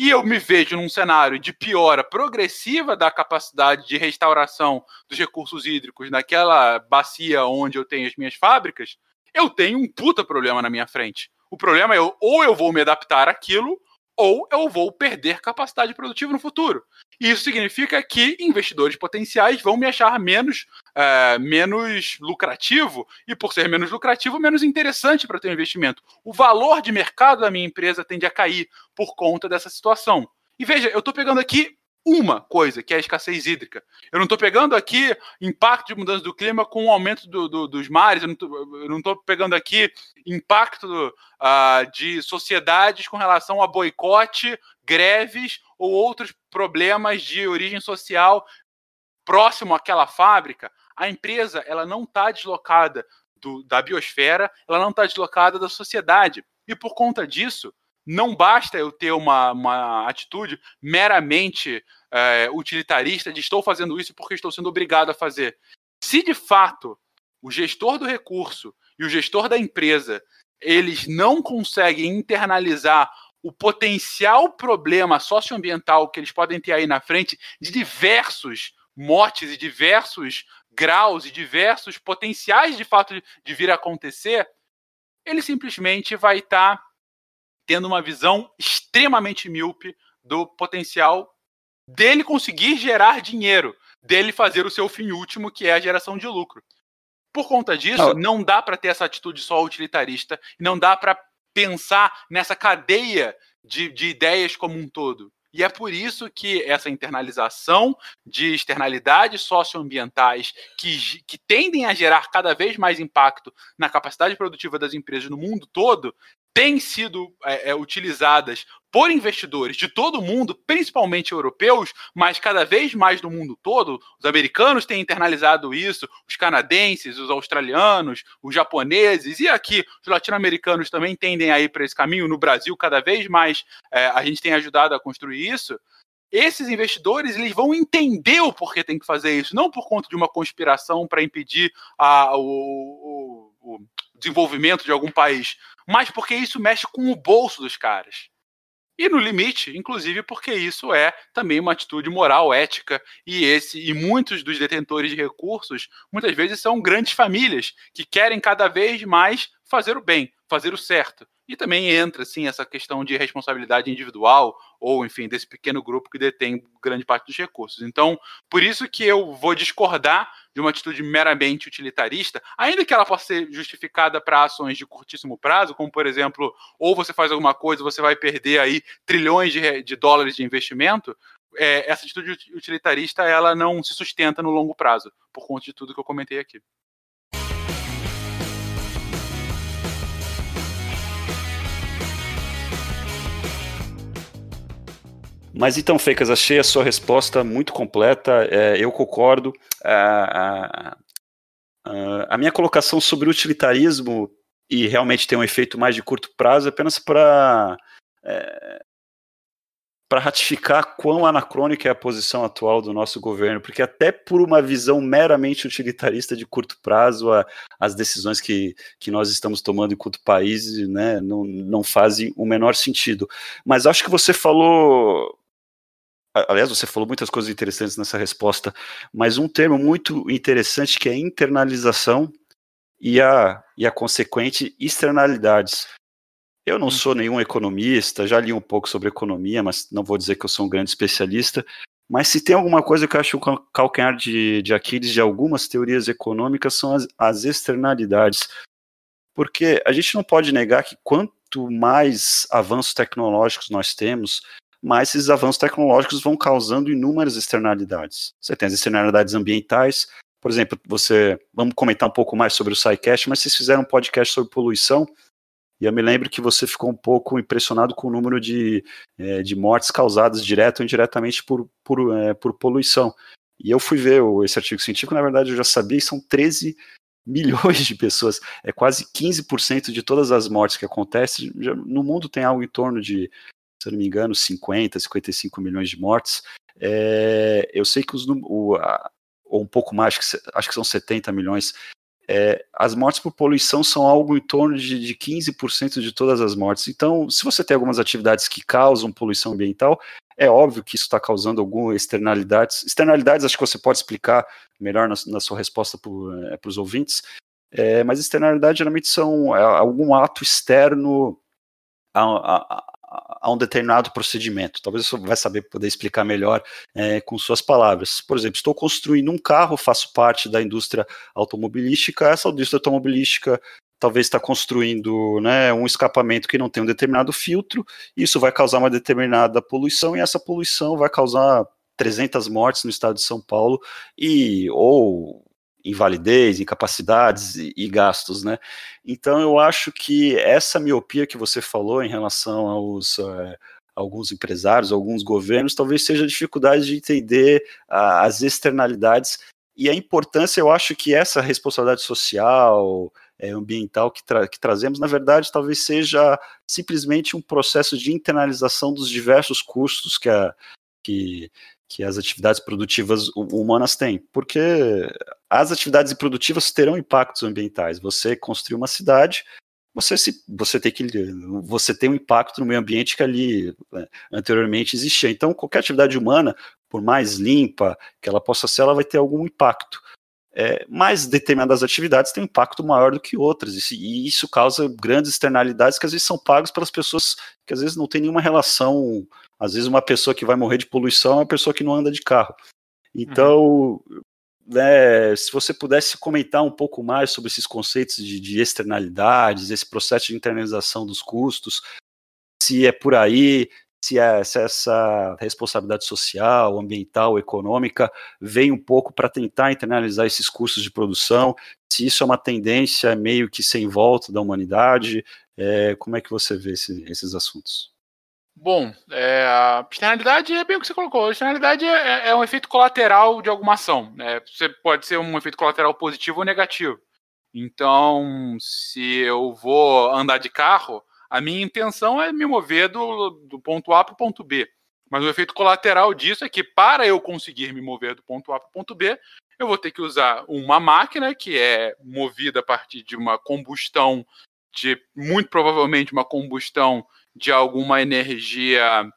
e eu me vejo num cenário de piora progressiva da capacidade de restauração dos recursos hídricos naquela bacia onde eu tenho as minhas fábricas, eu tenho um puta problema na minha frente. O problema é ou eu vou me adaptar àquilo, ou eu vou perder capacidade produtiva no futuro. Isso significa que investidores potenciais vão me achar menos, é, menos lucrativo, e por ser menos lucrativo, menos interessante para ter um investimento. O valor de mercado da minha empresa tende a cair por conta dessa situação. E veja, eu estou pegando aqui uma coisa, que é a escassez hídrica. Eu não estou pegando aqui impacto de mudança do clima com o aumento do, do, dos mares, eu não estou pegando aqui impacto uh, de sociedades com relação a boicote, greves ou outros problemas de origem social próximo àquela fábrica. A empresa ela não está deslocada do, da biosfera, ela não está deslocada da sociedade. E por conta disso, não basta eu ter uma, uma atitude meramente é, utilitarista de estou fazendo isso porque estou sendo obrigado a fazer. Se de fato o gestor do recurso e o gestor da empresa eles não conseguem internalizar o potencial problema socioambiental que eles podem ter aí na frente de diversos motes e diversos graus e diversos potenciais de fato de, vir a acontecer, ele simplesmente vai estar tá tendo uma visão extremamente míope do potencial dele conseguir gerar dinheiro, dele fazer o seu fim último, que é a geração de lucro. Por conta disso, não dá para ter essa atitude só utilitarista, não dá para pensar nessa cadeia de, de ideias como um todo. E é por isso que essa internalização de externalidades socioambientais que, que tendem a gerar cada vez mais impacto na capacidade produtiva das empresas no mundo todo, têm sido é, é, utilizadas por investidores de todo o mundo, principalmente europeus, mas cada vez mais no mundo todo. Os americanos têm internalizado isso, os canadenses, os australianos, os japoneses e aqui os latino-americanos também tendem a ir para esse caminho. No Brasil, cada vez mais é, a gente tem ajudado a construir isso. Esses investidores eles vão entender o porquê tem que fazer isso, não por conta de uma conspiração para impedir a, o, o, o desenvolvimento de algum país, mas porque isso mexe com o bolso dos caras. E no limite, inclusive porque isso é também uma atitude moral, ética, e esse e muitos dos detentores de recursos muitas vezes são grandes famílias que querem cada vez mais fazer o bem, fazer o certo. E também entra, assim, essa questão de responsabilidade individual, ou, enfim, desse pequeno grupo que detém grande parte dos recursos. Então, por isso que eu vou discordar de uma atitude meramente utilitarista, ainda que ela possa ser justificada para ações de curtíssimo prazo, como, por exemplo, ou você faz alguma coisa, você vai perder aí trilhões de, de dólares de investimento, é, essa atitude utilitarista, ela não se sustenta no longo prazo, por conta de tudo que eu comentei aqui. Mas então, Fecas, achei a sua resposta muito completa, é, eu concordo. A, a, a, minha colocação sobre utilitarismo e realmente ter um efeito mais de curto prazo é apenas para é, para ratificar quão anacrônica é a posição atual do nosso governo, porque até por uma visão meramente utilitarista de curto prazo, a, as decisões que, que nós estamos tomando enquanto país né, não, não fazem o menor sentido. Mas acho que você falou aliás, você falou muitas coisas interessantes nessa resposta, mas um termo muito interessante que é internalização e a, e a consequente externalidades. Eu não sou nenhum economista, já li um pouco sobre economia, mas não vou dizer que eu sou um grande especialista. Mas se tem alguma coisa que eu acho o calcanhar de, de Aquiles de algumas teorias econômicas são as, as externalidades. Porque a gente não pode negar que quanto mais avanços tecnológicos nós temos, mais esses avanços tecnológicos vão causando inúmeras externalidades. Você tem as externalidades ambientais, por exemplo, você, vamos comentar um pouco mais sobre o SciCast, mas vocês fizeram um podcast sobre poluição, e eu me lembro que você ficou um pouco impressionado com o número de, é, de mortes causadas direto ou indiretamente por, por, é, por poluição. E eu fui ver esse artigo científico, na verdade eu já sabia, e são 13 milhões de pessoas, é quase 15% de todas as mortes que acontecem. No mundo tem algo em torno de, se eu não me engano, 50, 55 milhões de mortes. É, eu sei que os, ou um pouco mais, acho que são 70 milhões, é, as mortes por poluição são algo em torno de, de 15% de todas as mortes. Então, se você tem algumas atividades que causam poluição ambiental, é óbvio que isso está causando algumas externalidades. Externalidades, acho que você pode explicar melhor na, na sua resposta para é, os ouvintes, é, mas externalidades geralmente são é, algum ato externo a, a, a um determinado procedimento. Talvez você vai saber poder explicar melhor é, com suas palavras. Por exemplo, estou construindo um carro, faço parte da indústria automobilística, essa indústria automobilística talvez está construindo né, um escapamento que não tem um determinado filtro, isso vai causar uma determinada poluição, e essa poluição vai causar 300 mortes no estado de São Paulo, e ou invalidez, incapacidades e, e, gastos, né? Então eu acho que essa miopia que você falou em relação aos uh, alguns empresários, alguns governos, talvez seja a dificuldade de entender as externalidades e a importância, eu acho que essa responsabilidade social, é, ambiental que, tra que trazemos, na verdade, talvez seja simplesmente um processo de internalização dos diversos custos que, a, que, que as atividades produtivas humanas têm, porque as atividades produtivas terão impactos ambientais. Você construir uma cidade, você se, você tem que você tem um impacto no meio ambiente que ali né, anteriormente existia. Então, qualquer atividade humana, por mais limpa que ela possa ser, ela vai ter algum impacto. É, mas determinadas atividades têm um impacto maior do que outras, e, isso causa grandes externalidades que às vezes são pagas pelas pessoas que às vezes não têm nenhuma relação às vezes uma pessoa que vai morrer de poluição é uma pessoa que não anda de carro. Então, uhum. né, se você pudesse comentar um pouco mais sobre esses conceitos de, de externalidades, esse processo de internalização dos custos, se é por aí, se, é, se essa responsabilidade social, ambiental, econômica vem um pouco para tentar internalizar esses custos de produção, se isso é uma tendência meio que sem volta da humanidade, é, como é que você vê esse, esses assuntos? Bom, é, a externalidade é bem o que você colocou. A externalidade é, é um efeito colateral de alguma ação. Né? Você pode ser um efeito colateral positivo ou negativo. Então, se eu vou andar de carro, a minha intenção é me mover do, do ponto A para o ponto B. Mas o efeito colateral disso é que, para eu conseguir me mover do ponto A para o ponto B, eu vou ter que usar uma máquina que é movida a partir de uma combustão, de muito provavelmente uma combustão de alguma energia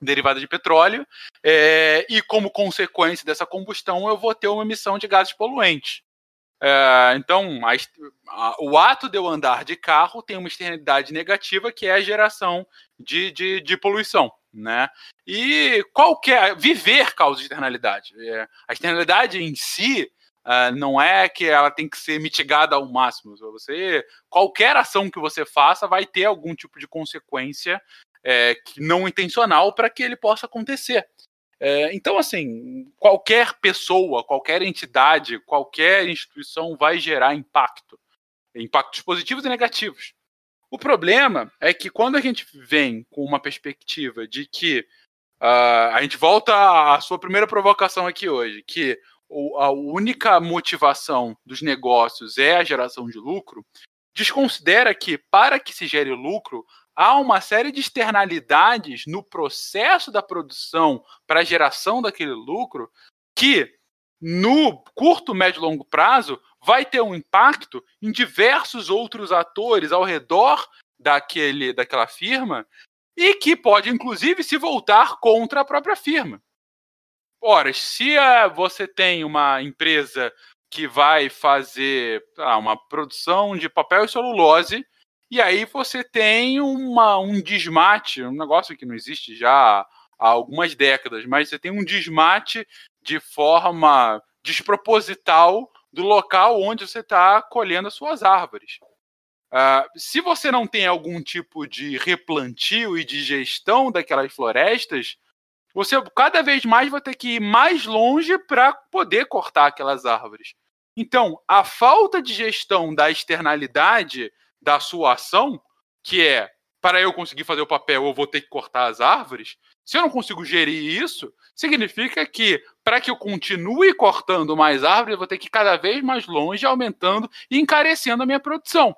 derivada de petróleo, é, e como consequência dessa combustão eu vou ter uma emissão de gases poluentes. É, então, a, a, o ato de eu andar de carro tem uma externalidade negativa que é a geração de, de, de poluição. Né? E qualquer. Viver causa externalidade. É, a externalidade em si Uh, não é que ela tem que ser mitigada ao máximo. Você, qualquer ação que você faça vai ter algum tipo de consequência é, não intencional para que ele possa acontecer. É, então, assim, qualquer pessoa, qualquer entidade, qualquer instituição vai gerar impacto, impactos positivos e negativos. O problema é que quando a gente vem com uma perspectiva de que uh, a gente volta à sua primeira provocação aqui hoje, que a única motivação dos negócios é a geração de lucro, desconsidera que, para que se gere lucro, há uma série de externalidades no processo da produção para a geração daquele lucro que, no curto, médio e longo prazo, vai ter um impacto em diversos outros atores ao redor daquele, daquela firma e que pode, inclusive, se voltar contra a própria firma. Ora, se uh, você tem uma empresa que vai fazer ah, uma produção de papel e celulose, e aí você tem uma, um desmate, um negócio que não existe já há algumas décadas, mas você tem um desmate de forma desproposital do local onde você está colhendo as suas árvores. Uh, se você não tem algum tipo de replantio e de gestão daquelas florestas, você cada vez mais vai ter que ir mais longe para poder cortar aquelas árvores. Então, a falta de gestão da externalidade da sua ação, que é para eu conseguir fazer o papel, eu vou ter que cortar as árvores. Se eu não consigo gerir isso, significa que para que eu continue cortando mais árvores, eu vou ter que ir cada vez mais longe, aumentando e encarecendo a minha produção.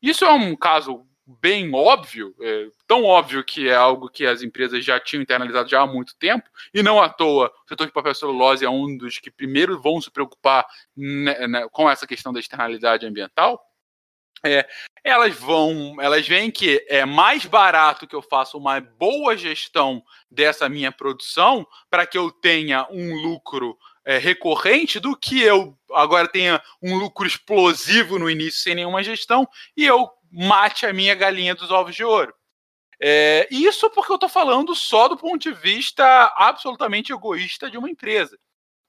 Isso é um caso bem óbvio, é, tão óbvio que é algo que as empresas já tinham internalizado já há muito tempo, e não à toa o setor de papel celulose é um dos que primeiro vão se preocupar né, né, com essa questão da externalidade ambiental. É, elas vão, elas veem que é mais barato que eu faça uma boa gestão dessa minha produção para que eu tenha um lucro é, recorrente do que eu agora tenha um lucro explosivo no início sem nenhuma gestão e eu mate a minha galinha dos ovos de ouro. É, isso porque eu estou falando só do ponto de vista absolutamente egoísta de uma empresa.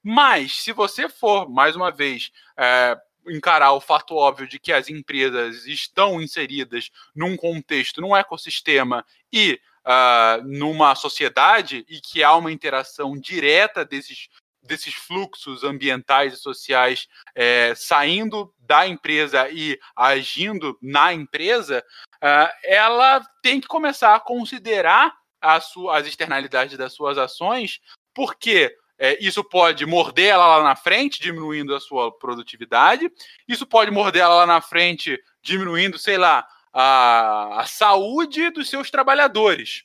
Mas, se você for, mais uma vez, é, encarar o fato óbvio de que as empresas estão inseridas num contexto, num ecossistema e uh, numa sociedade e que há uma interação direta desses desses fluxos ambientais e sociais é, saindo da empresa e agindo na empresa, uh, ela tem que começar a considerar as, as externalidades das suas ações, porque é, isso pode morder ela lá na frente, diminuindo a sua produtividade, isso pode morder ela lá na frente, diminuindo, sei lá, a, a saúde dos seus trabalhadores.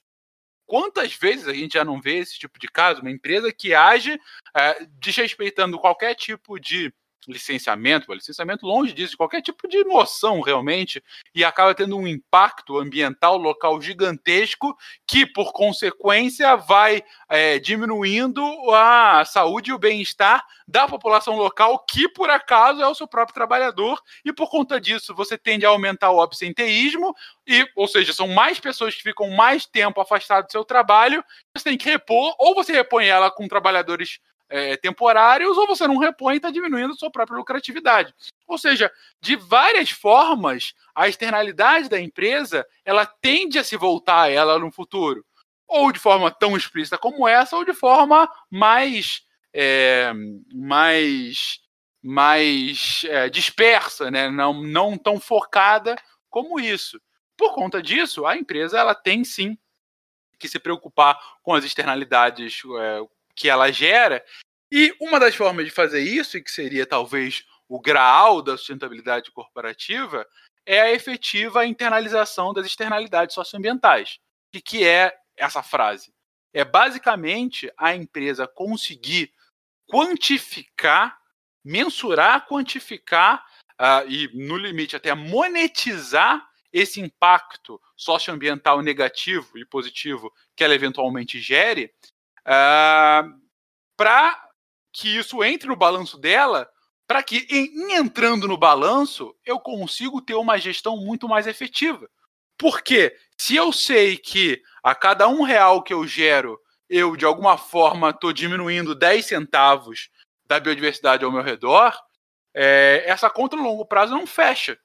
Quantas vezes a gente já não vê esse tipo de caso? Uma empresa que age é, desrespeitando qualquer tipo de licenciamento, licenciamento longe disso, qualquer tipo de noção realmente, e acaba tendo um impacto ambiental local gigantesco que, por consequência, vai é, diminuindo a saúde e o bem-estar da população local, que por acaso é o seu próprio trabalhador, e por conta disso você tende a aumentar o absenteísmo, e, ou seja, são mais pessoas que ficam mais tempo afastadas do seu trabalho, você tem que repor, ou você repõe ela com trabalhadores é, temporários ou você não repõe e está diminuindo a sua própria lucratividade. Ou seja, de várias formas, a externalidade da empresa ela tende a se voltar a ela no futuro. Ou de forma tão explícita como essa, ou de forma mais, é, mais, mais é, dispersa, né? não, não tão focada como isso. Por conta disso, a empresa ela tem sim que se preocupar com as externalidades é, que ela gera. E uma das formas de fazer isso, e que seria talvez o graal da sustentabilidade corporativa, é a efetiva internalização das externalidades socioambientais. O que é essa frase? É basicamente a empresa conseguir quantificar, mensurar, quantificar uh, e, no limite, até monetizar esse impacto socioambiental negativo e positivo que ela eventualmente gere uh, ah, para que isso entre no balanço dela, para que em, entrando no balanço eu consigo ter uma gestão muito mais efetiva. Porque se eu sei que a cada um real que eu gero, eu de alguma forma estou diminuindo 10 centavos da biodiversidade ao meu redor, é, essa conta no longo prazo não fecha.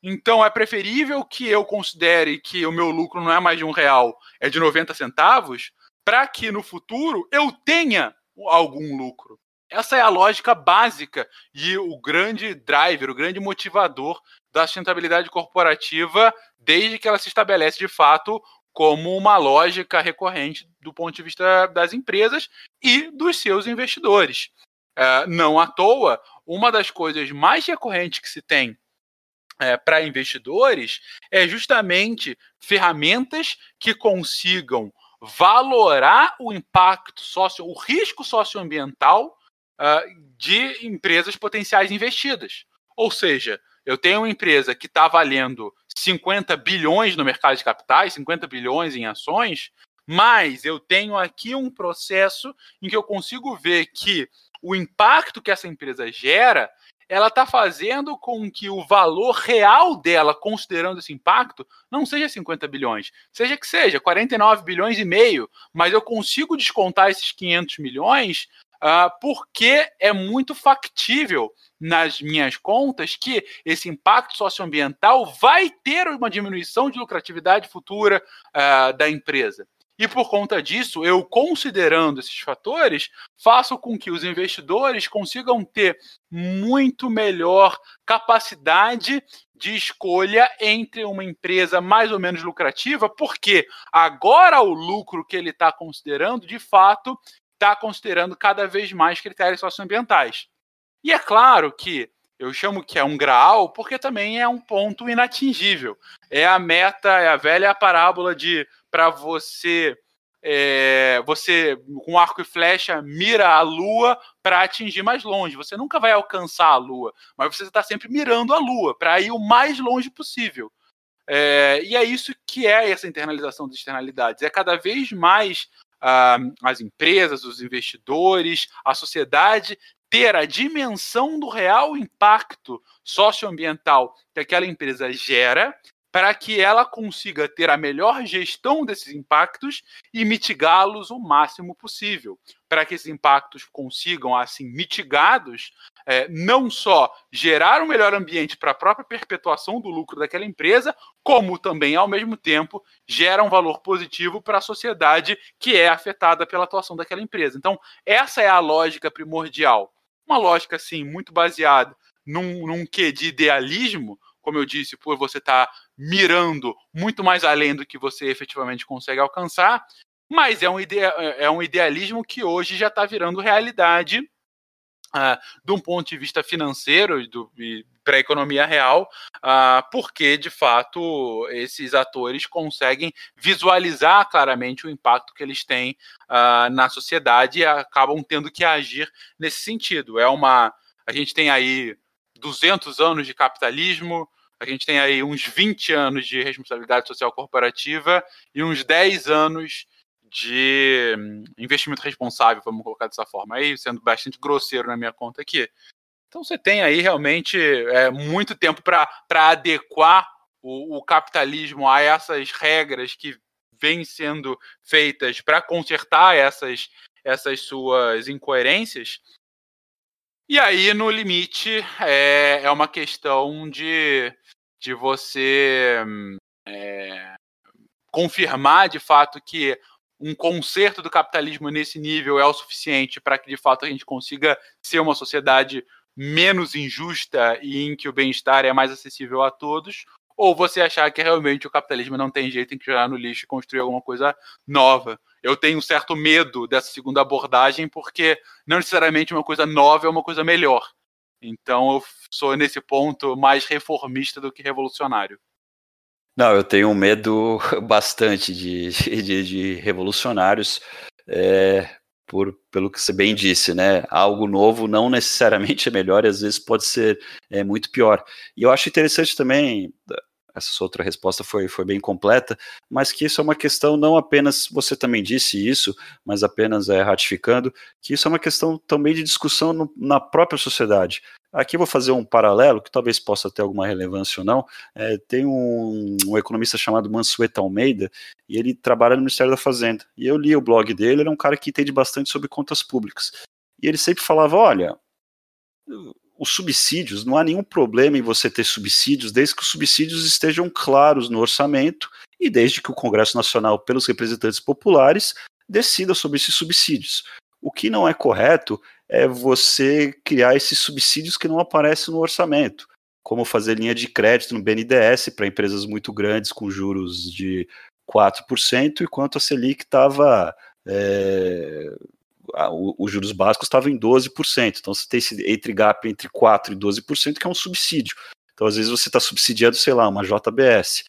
Então é preferível que eu considere que o meu lucro não é mais de um real, é de 90 centavos, para que no futuro eu tenha algum lucro. Essa é a lógica básica e o grande driver, o grande motivador da sustentabilidade corporativa, desde que ela se estabelece de fato como uma lógica recorrente do ponto de vista das empresas e dos seus investidores. É, não à toa, uma das coisas mais recorrentes que se tem é, para investidores é justamente ferramentas que consigam valorar o impacto socio, o risco socioambiental uh, de empresas potenciais investidas. Ou seja, eu tenho uma empresa que está valendo 50 bilhões no mercado de capitais, 50 bilhões em ações, mas eu tenho aqui um processo em que eu consigo ver que o impacto que essa empresa gera ela está fazendo com que o valor real dela, considerando esse impacto, não seja 50 bilhões, seja que seja 49 bilhões e meio, mas eu consigo descontar esses 500 milhões uh, porque é muito factível nas minhas contas que esse impacto socioambiental vai ter uma diminuição de lucratividade futura uh, da empresa. E por conta disso, eu considerando esses fatores, faço com que os investidores consigam ter muito melhor capacidade de escolha entre uma empresa mais ou menos lucrativa, porque agora o lucro que ele está considerando, de fato, está considerando cada vez mais critérios socioambientais. E é claro que eu chamo que é um graal porque também é um ponto inatingível. É a meta, é a velha parábola de para você é, você com arco e flecha mira a lua para atingir mais longe. Você nunca vai alcançar a lua, mas você está sempre mirando a lua para ir o mais longe possível. É, e é isso que é essa internalização das externalidades. É cada vez mais ah, as empresas, os investidores, a sociedade ter a dimensão do real impacto socioambiental que aquela empresa gera para que ela consiga ter a melhor gestão desses impactos e mitigá-los o máximo possível. Para que esses impactos consigam, assim, mitigados, é, não só gerar um melhor ambiente para a própria perpetuação do lucro daquela empresa, como também, ao mesmo tempo, gera um valor positivo para a sociedade que é afetada pela atuação daquela empresa. Então, essa é a lógica primordial. Uma lógica, assim, muito baseada num, num quê de idealismo, como eu disse, por você estar tá mirando muito mais além do que você efetivamente consegue alcançar, mas é um, idea, é um idealismo que hoje já está virando realidade uh, de um ponto de vista financeiro e para a economia real, uh, porque de fato esses atores conseguem visualizar claramente o impacto que eles têm uh, na sociedade e acabam tendo que agir nesse sentido. É uma, a gente tem aí 200 anos de capitalismo, a gente tem aí uns 20 anos de responsabilidade social corporativa e uns 10 anos de hum, investimento responsável, vamos colocar dessa forma, aí sendo bastante grosseiro na minha conta aqui. Então você tem aí realmente é, muito tempo para adequar o, o capitalismo a essas regras que vêm sendo feitas para consertar essas, essas suas incoerências. E aí, no limite, é, é uma questão de, de você é, confirmar de fato que um conserto do capitalismo nesse nível é o suficiente para que de fato a gente consiga ser uma sociedade menos injusta e em que o bem-estar é mais acessível a todos, ou você achar que realmente o capitalismo não tem jeito em que jogar no lixo e construir alguma coisa nova. Eu tenho um certo medo dessa segunda abordagem, porque não necessariamente uma coisa nova é uma coisa melhor. Então eu sou nesse ponto mais reformista do que revolucionário. Não, eu tenho medo bastante de, de, de revolucionários, é, por, pelo que você bem disse, né? Algo novo não necessariamente é melhor e às vezes pode ser é, muito pior. E eu acho interessante também, essa sua outra resposta foi, foi bem completa, mas que isso é uma questão não apenas, você também disse isso, mas apenas é, ratificando, que isso é uma questão também de discussão no, na própria sociedade. Aqui eu vou fazer um paralelo, que talvez possa ter alguma relevância ou não. É, tem um, um, economista chamado Mansueto Almeida, e ele trabalha no Ministério da Fazenda. E eu li o blog dele, ele é um cara que entende bastante sobre contas públicas. E ele sempre falava, olha, os subsídios, não há nenhum problema em você ter subsídios, desde que os subsídios estejam claros no orçamento e desde que o Congresso Nacional, pelos representantes populares, decida sobre esses subsídios. O que não é correto é você criar esses subsídios que não aparecem no orçamento, como fazer linha de crédito no BNDES para empresas muito grandes com juros de 4%, enquanto a Selic estava é, os juros básicos estavam em 12%. Então você tem esse entre gap entre 4% e 12%, que é um subsídio. Então, às vezes, você está subsidiando, sei lá, uma JBS.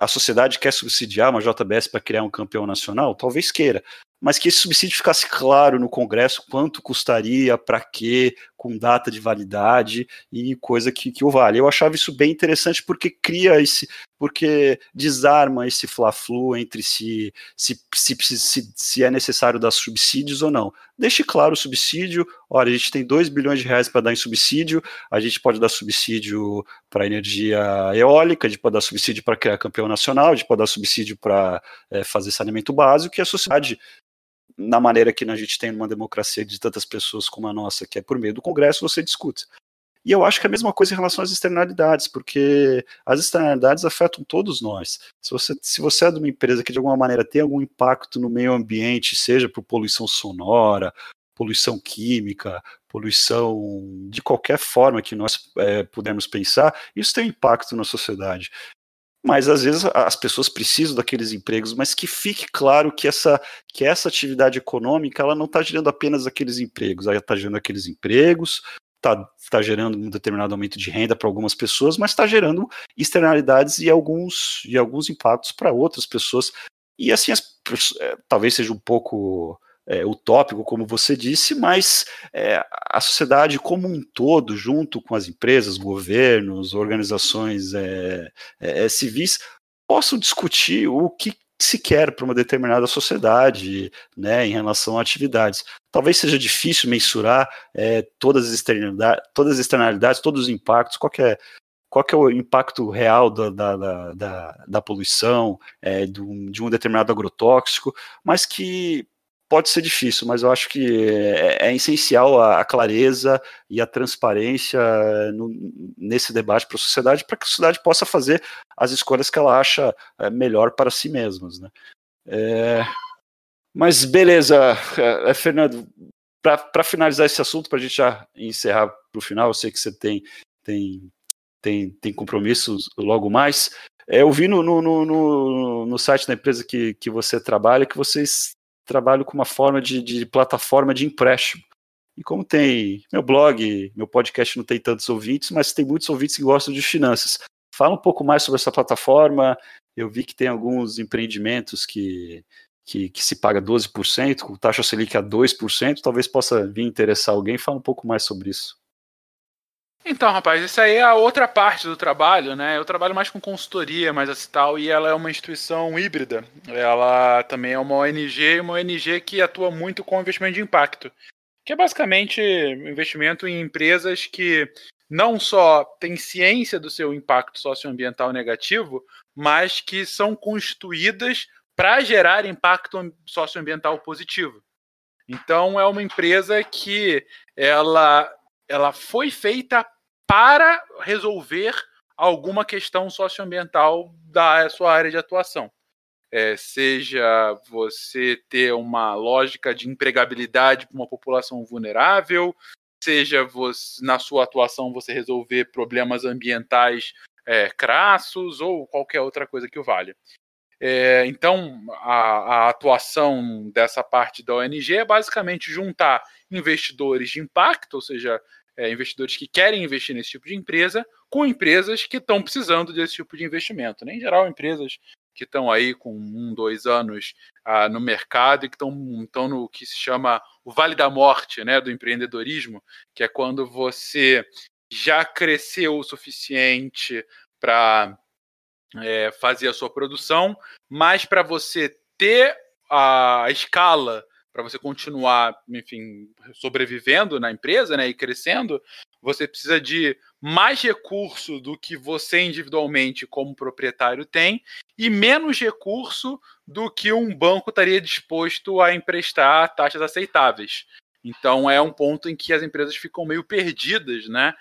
A sociedade quer subsidiar uma JBS para criar um campeão nacional? Talvez queira mas que esse subsídio ficasse claro no Congresso quanto custaria, para quê, com data de validade e coisa que, que o vale. Eu achava isso bem interessante porque cria esse, porque desarma esse fla-flu entre se se, se, se, é necessário dar subsídios ou não. Deixe claro o subsídio, olha, a gente tem 2 bilhões de reais para dar em subsídio, a gente pode dar subsídio para energia eólica, a gente pode dar subsídio para criar campeão nacional, a gente pode dar subsídio para é, fazer saneamento básico, e a sociedade na maneira que a gente tem numa democracia de tantas pessoas como a nossa, que é por meio do Congresso, você discute. E eu acho que é a mesma coisa em relação às externalidades, porque as externalidades afetam todos nós. Se você, se você é de uma empresa que de alguma maneira tem algum impacto no meio ambiente, seja por poluição sonora, poluição química, poluição de qualquer forma que nós é, pudermos pensar, isso tem impacto na sociedade mas às vezes as pessoas precisam daqueles empregos, mas que fique claro que essa, que essa atividade econômica ela não está gerando apenas aqueles empregos, ela está gerando aqueles empregos, está tá gerando um determinado aumento de renda para algumas pessoas, mas está gerando externalidades e alguns, e alguns impactos para outras pessoas. E assim, as, é, talvez seja um pouco é, utópico, como você disse, mas é, a sociedade como um todo, junto com as empresas, governos, organizações é, é, é civis, possam discutir o que se quer para uma determinada sociedade, né, em relação a atividades. Talvez seja difícil mensurar é, todas, as externalidades, todas as externalidades, todos os impactos, qual que é o impacto real da, da, da, da poluição, é, de, um, de um determinado agrotóxico, mas que pode ser difícil, mas eu acho que é, é essencial a, a, clareza e a transparência no, nesse debate para a sociedade, para que a sociedade possa fazer as escolhas que ela acha é, melhor para si mesmas. Né? É, mas beleza, é Fernando, para finalizar esse assunto, para a gente já encerrar para o final, eu sei que você tem, tem, tem, tem compromissos logo mais. É, eu vi no, no, no, no, site da empresa que, que você trabalha que vocês trabalho com uma forma de, de plataforma de empréstimo. E como tem meu blog, meu podcast não tem tantos ouvintes, mas tem muitos ouvintes que gostam de finanças. Fala um pouco mais sobre essa plataforma. Eu vi que tem alguns empreendimentos que, que, que se paga 12%, com taxa Selic a 2%, talvez possa vir interessar alguém. Fala um pouco mais sobre isso. Então, rapaz, isso aí é a outra parte do trabalho, né? Eu trabalho mais com consultoria, mais assim tal, e ela é uma instituição híbrida. Ela também é uma ONG, uma ONG que atua muito com investimento de impacto, que é basicamente investimento em empresas que não só têm ciência do seu impacto socioambiental negativo, mas que são constituídas para gerar impacto socioambiental positivo. Então, é uma empresa que ela ela foi feita para resolver alguma questão socioambiental da sua área de atuação. É, seja você ter uma lógica de empregabilidade para uma população vulnerável, seja você, na sua atuação você resolver problemas ambientais é, crassos ou qualquer outra coisa que o valha. É, então, a, a, atuação dessa parte da ONG é basicamente juntar investidores de impacto, ou seja, é, investidores que querem investir nesse tipo de empresa com empresas que estão precisando desse tipo de investimento. Né? Em geral, empresas que estão aí com um, dois anos ah, no mercado e que estão no que se chama o Vale da Morte né, do empreendedorismo, que é quando você já cresceu o suficiente para é, fazer a sua produção, mas para você ter a escala para você continuar, enfim, sobrevivendo na empresa, né, e crescendo, você precisa de mais recurso do que você individualmente como proprietário tem e menos recurso do que um banco estaria disposto a emprestar taxas aceitáveis. Então é um ponto em que as empresas ficam meio perdidas, né?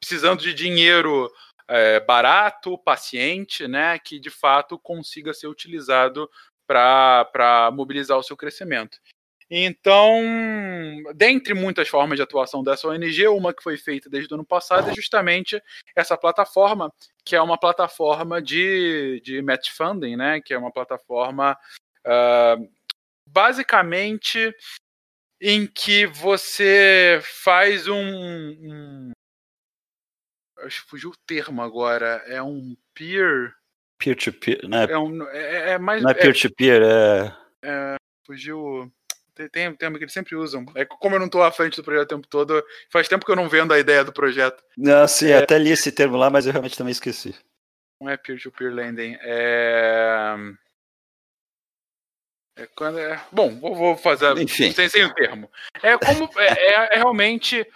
Precisando de dinheiro é, barato, paciente, né? Que de fato consiga ser utilizado para mobilizar o seu crescimento. Então, dentre muitas formas de atuação dessa ONG, uma que foi feita desde o ano passado é justamente essa plataforma, que é uma plataforma de, de match funding, né? Que é uma plataforma uh, basicamente em que você faz um, um Acho que fugiu o termo agora. É um peer. Peer-to-peer, né? É, um, é, é mais. Não é peer-to-peer, é, é. Fugiu. Tem, tem um termo que eles sempre usam. É como eu não estou à frente do projeto o tempo todo, faz tempo que eu não vendo a ideia do projeto. Não, sim, é... até li esse termo lá, mas eu realmente também esqueci. Não é peer-to-peer lending, é. É quando é... Bom, vou, vou fazer Enfim. Sem, sem o termo. É como é, é, é, realmente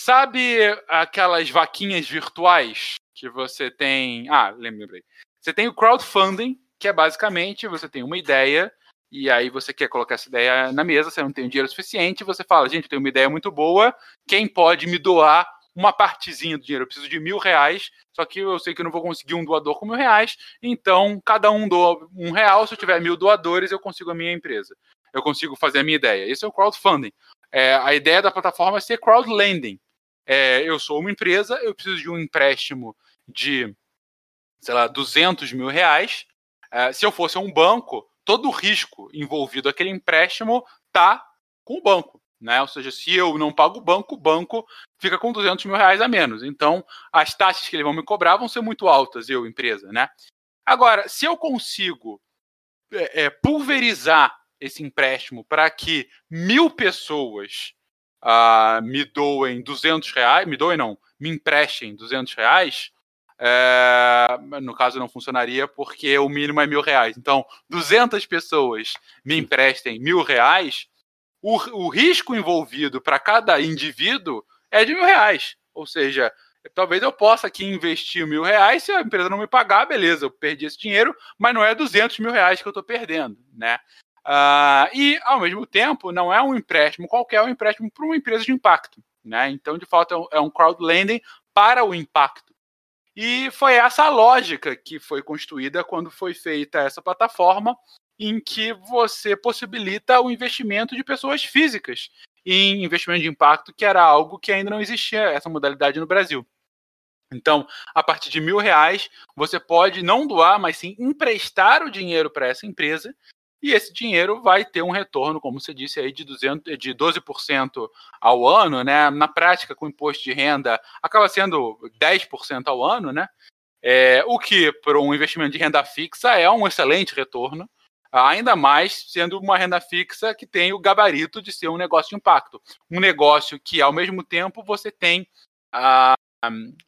sabe aquelas vaquinhas virtuais que você tem. Ah, lembrei. Você tem o crowdfunding, que é basicamente você tem uma ideia e aí você quer colocar essa ideia na mesa, você não tem dinheiro suficiente, você fala, gente, eu tenho uma ideia muito boa, quem pode me doar uma partezinha do dinheiro? Eu preciso de mil reais, só que eu sei que eu não vou conseguir um doador com mil reais, então cada um doa um real, se eu tiver mil doadores, eu consigo a minha empresa. Eu consigo fazer a minha ideia. Esse é o crowdfunding. É, a ideia da plataforma é ser crowdlending. É, eu sou uma empresa, eu preciso de um empréstimo de, sei lá, 200 mil reais. É, se eu fosse um banco, todo o risco envolvido aquele empréstimo tá com o banco. Né? Ou seja, se eu não pago o banco, o banco fica com 200 mil reais a menos. Então, as taxas que eles vão me cobrar vão ser muito altas, eu, empresa. Né? Agora, se eu consigo é, é, pulverizar esse empréstimo para que mil pessoas uh, me doem 200 reais, me doem não, me emprestem 200 reais, é, no caso não funcionaria porque o mínimo é mil reais. Então, 200 pessoas me emprestem mil reais, o, o risco envolvido para cada indivíduo é de mil reais. Ou seja, talvez eu possa aqui investir mil reais, se a empresa não me pagar, beleza, eu perdi esse dinheiro, mas não é 200 mil reais que eu estou perdendo, né? Uh, e, ao mesmo tempo, não é um empréstimo qualquer, é um empréstimo para uma empresa de impacto. Né? Então, de fato, é um é crowd lending para o impacto. E foi essa a lógica que foi construída quando foi feita essa plataforma, em que você possibilita o investimento de pessoas físicas em investimento de impacto, que era algo que ainda não existia essa modalidade no Brasil. Então, a partir de mil reais, você pode não doar, mas sim emprestar o dinheiro para essa empresa e esse dinheiro vai ter um retorno, como você disse aí, de, 200, de 12% ao ano, né? Na prática, com imposto de renda, acaba sendo 10% ao ano, né? É, o que, para um investimento de renda fixa, é um excelente retorno, ainda mais sendo uma renda fixa que tem o gabarito de ser um negócio de impacto. Um negócio que, ao mesmo tempo, você tem a,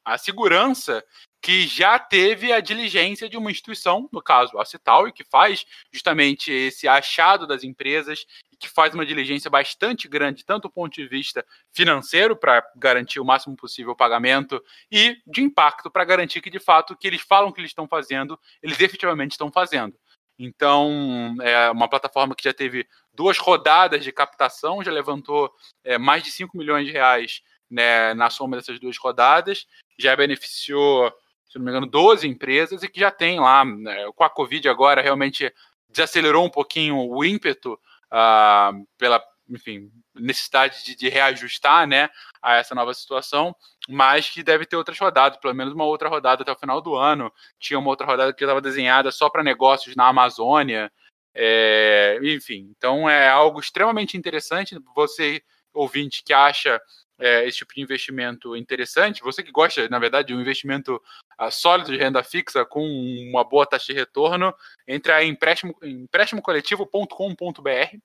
a segurança que já teve a diligência de uma instituição, no caso a Cital, e que faz justamente esse achado das empresas e que faz uma diligência bastante grande, tanto do ponto de vista financeiro, para garantir o máximo possível o pagamento, e de impacto, para garantir que, de fato, o que eles falam que eles estão fazendo, eles efetivamente estão fazendo. Então, é uma plataforma que já teve duas rodadas de captação, já levantou é, mais de 5 milhões de reais né, na soma dessas duas rodadas, já beneficiou se não me engano, 12 empresas e que já tem lá, né, com a Covid agora, realmente desacelerou um pouquinho o ímpeto uh, pela, enfim, necessidade de, de, reajustar, né, a essa nova situação, mas que deve ter outras rodadas, pelo menos uma outra rodada até o final do ano. Tinha uma outra rodada que estava desenhada só para negócios na Amazônia, é, enfim. Então é algo extremamente interessante. Você ouvinte que acha é, esse tipo de investimento interessante, você que gosta, na verdade, de um investimento uh, sólido de renda fixa com uma boa taxa de retorno, entre em empréstimo, empréstimocoletivo.com.br,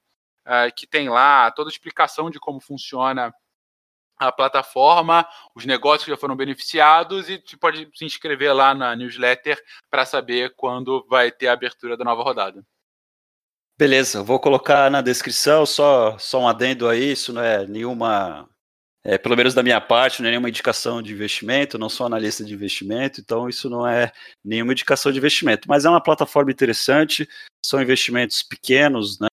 uh, que tem lá toda a explicação de como funciona a plataforma, os negócios que já foram beneficiados e você pode se inscrever lá na newsletter para saber quando vai ter a abertura da nova rodada. Beleza, vou colocar na descrição só, só um adendo aí, isso não é nenhuma é, pelo menos da minha parte, não é nenhuma indicação de investimento, não sou analista de investimento, então isso não é nenhuma indicação de investimento, mas é uma plataforma interessante, são investimentos pequenos, né?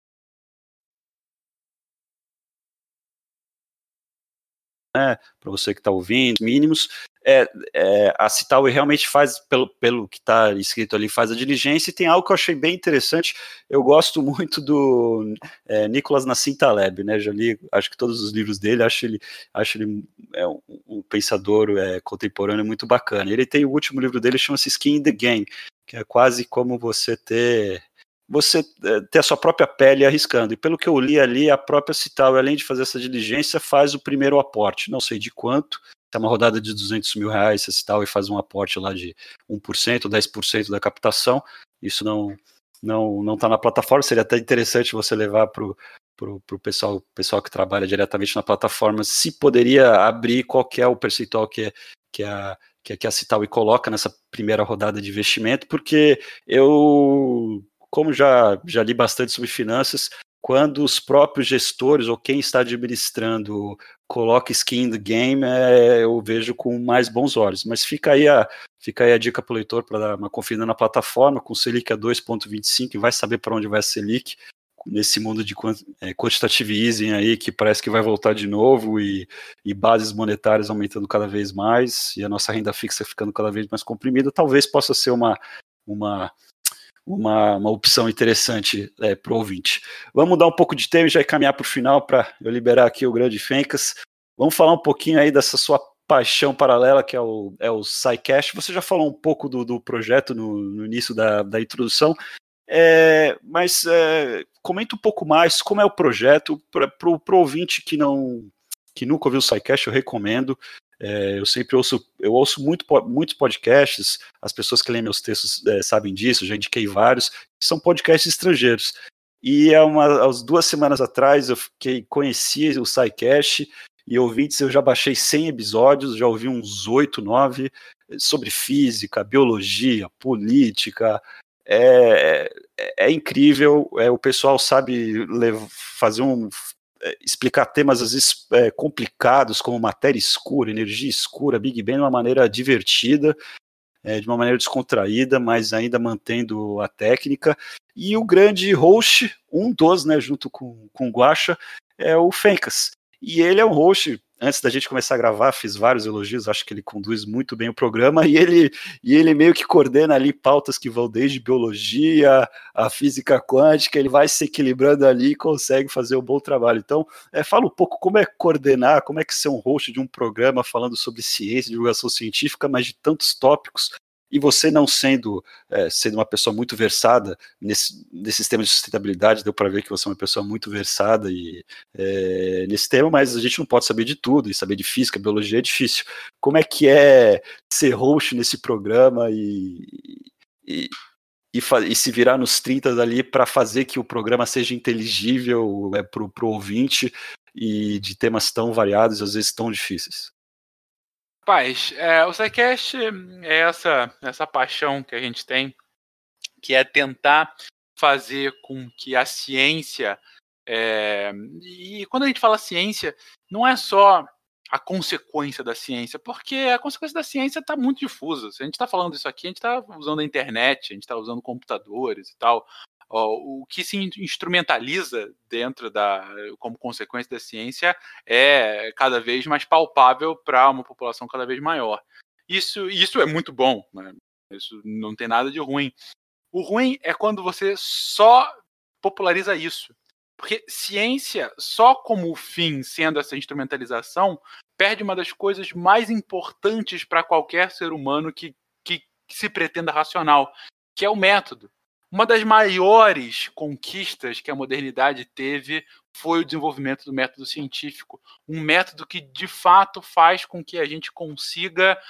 Né, para você que está ouvindo, mínimos, é, é, a Citaui realmente faz, pelo, pelo que está escrito ali, faz a diligência, e tem algo que eu achei bem interessante, eu gosto muito do é, Nicolas Nassim Taleb, né, já li, acho que todos os livros dele, acho ele, acho ele é um, um pensador é, contemporâneo muito bacana, ele tem o último livro dele, chama-se Skin in the Game, que é quase como você ter você é, ter a sua própria pele arriscando. E pelo que eu li ali, a própria Cital, além de fazer essa diligência, faz o primeiro aporte. Não sei de quanto, é uma rodada de 200 mil reais, esse tal, e faz um aporte lá de 1%, 10% da captação, isso não não não está na plataforma, seria até interessante você levar para o pessoal, pessoal que trabalha diretamente na plataforma, se poderia abrir qual é o percentual que, é, que, é a, que, é, que a Cital coloca nessa primeira rodada de investimento, porque eu, como já, já li bastante sobre finanças, quando os próprios gestores ou quem está administrando coloca skin the game, é, eu vejo com mais bons olhos. Mas fica aí a, fica aí a dica para o leitor para dar uma conferida na plataforma, com Selic a 2,25, vai saber para onde vai a Selic, nesse mundo de é, quantitative easing aí, que parece que vai voltar de novo, e, e bases monetárias aumentando cada vez mais, e a nossa renda fixa ficando cada vez mais comprimida, talvez possa ser uma, uma uma, uma opção interessante é, para o ouvinte. Vamos mudar um pouco de tema e já caminhar para o final para eu liberar aqui o grande Fencas. Vamos falar um pouquinho aí dessa sua paixão paralela que é o, é o SciCash. Você já falou um pouco do, do projeto no, no início da, da introdução, é, mas é, comenta um pouco mais como é o projeto para o ouvinte que não que nunca ouviu o SciCash, eu recomendo. É, eu sempre ouço, eu ouço muito, muitos podcasts, as pessoas que leem meus textos é, sabem disso, já indiquei vários, são podcasts estrangeiros. E há, uma, há duas semanas atrás eu fiquei, conheci o SciCast e ouvintes, eu já baixei 100 episódios, já ouvi uns 8, 9 sobre física, biologia, política. É, é, é incrível, é, o pessoal sabe levar, fazer um é, explicar temas às vezes é, complicados, como matéria escura, energia escura, Big Bang, de uma maneira divertida, é, de uma maneira descontraída, mas ainda mantendo a técnica. E o grande host, um dos, né, junto com, com o Guacha, é o Fencas. E ele é um host antes da gente começar a gravar, fiz vários elogios, acho que ele conduz muito bem o programa e ele, e ele meio que coordena ali pautas que vão desde biologia, a física quântica, ele vai se equilibrando ali e consegue fazer um bom trabalho. Então, é, fala um pouco como é coordenar, como é que ser um host de um programa falando sobre ciência, divulgação científica, mas de tantos tópicos e você não sendo, é, sendo uma pessoa muito versada nesse, nesse tema de sustentabilidade, deu para ver que você é uma pessoa muito versada e, é, nesse tema, mas a gente não pode saber de tudo, e saber de física, biologia é difícil. Como é que é ser host nesse programa e, e e, e, se virar nos 30 ali para fazer que o programa seja inteligível é, para o ouvinte e de temas tão variados, às vezes tão difíceis. Paz, é, o SciCast é essa, essa paixão que a gente tem, que é tentar fazer com que a ciência. É, e quando a gente fala ciência, não é só a consequência da ciência, porque a consequência da ciência está muito difusa. Se a gente está falando isso aqui, a gente está usando a internet, a gente está usando computadores e tal o que se instrumentaliza dentro da como consequência da ciência é cada vez mais palpável para uma população cada vez maior. Isso, isso é muito bom, né? isso não tem nada de ruim. O ruim é quando você só populariza isso. Porque ciência, só como fim, sendo essa instrumentalização, perde uma das coisas mais importantes para qualquer ser humano que, que, que se pretenda racional, que é o método. Uma das maiores conquistas que a modernidade teve foi o desenvolvimento do método científico, um método que de fato faz com que a gente consiga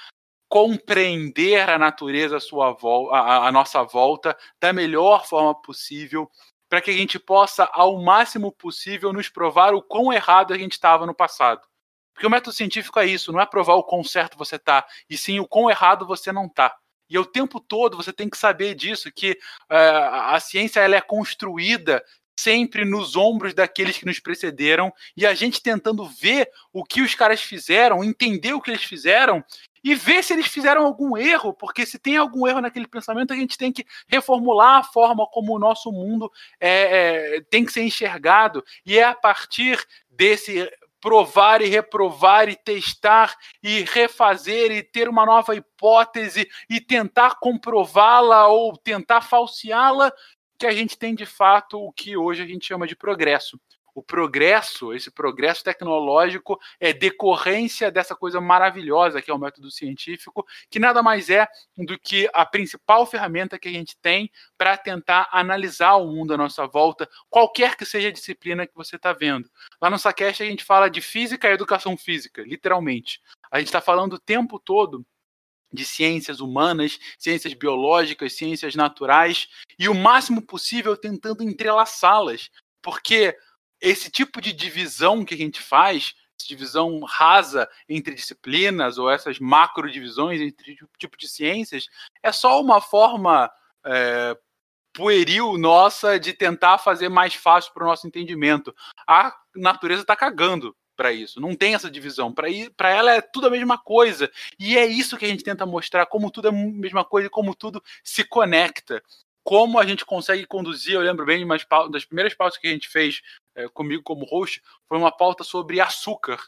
compreender a natureza à sua volta, nossa volta da melhor forma possível, para que a gente possa, ao máximo possível, nos provar o quão errado a gente estava no passado. Porque o método científico é isso, não é provar o quão certo você está, e sim o quão errado você não está. E o tempo todo você tem que saber disso, que uh, a ciência ela é construída sempre nos ombros daqueles que nos precederam e a gente tentando ver o que os caras fizeram, entender o que eles fizeram e ver se eles fizeram algum erro, porque se tem algum erro naquele pensamento, a gente tem que reformular a forma como o nosso mundo é, é, tem que ser enxergado. E é a partir desse provar e reprovar e testar e refazer e ter uma nova hipótese e tentar comprová-la ou tentar falseá-la, que a gente tem de fato o que hoje a gente chama de progresso o progresso, esse progresso tecnológico é decorrência dessa coisa maravilhosa que é o método científico, que nada mais é do que a principal ferramenta que a gente tem para tentar analisar o mundo à nossa volta, qualquer que seja a disciplina que você está vendo. Lá no Sacast a gente fala de física e educação física, literalmente. A gente está falando o tempo todo de ciências humanas, ciências biológicas, ciências naturais, e o máximo possível tentando entrelaçá-las, porque esse tipo de divisão que a gente faz, divisão rasa entre disciplinas ou essas macro divisões entre tipo de ciências, é só uma forma é, pueril nossa de tentar fazer mais fácil para o nosso entendimento. A natureza está cagando para isso. Não tem essa divisão. Para ela é tudo a mesma coisa. E é isso que a gente tenta mostrar, como tudo é a mesma coisa e como tudo se conecta. Como a gente consegue conduzir, eu lembro bem das primeiras pautas que a gente fez é, comigo como host, foi uma pauta sobre açúcar.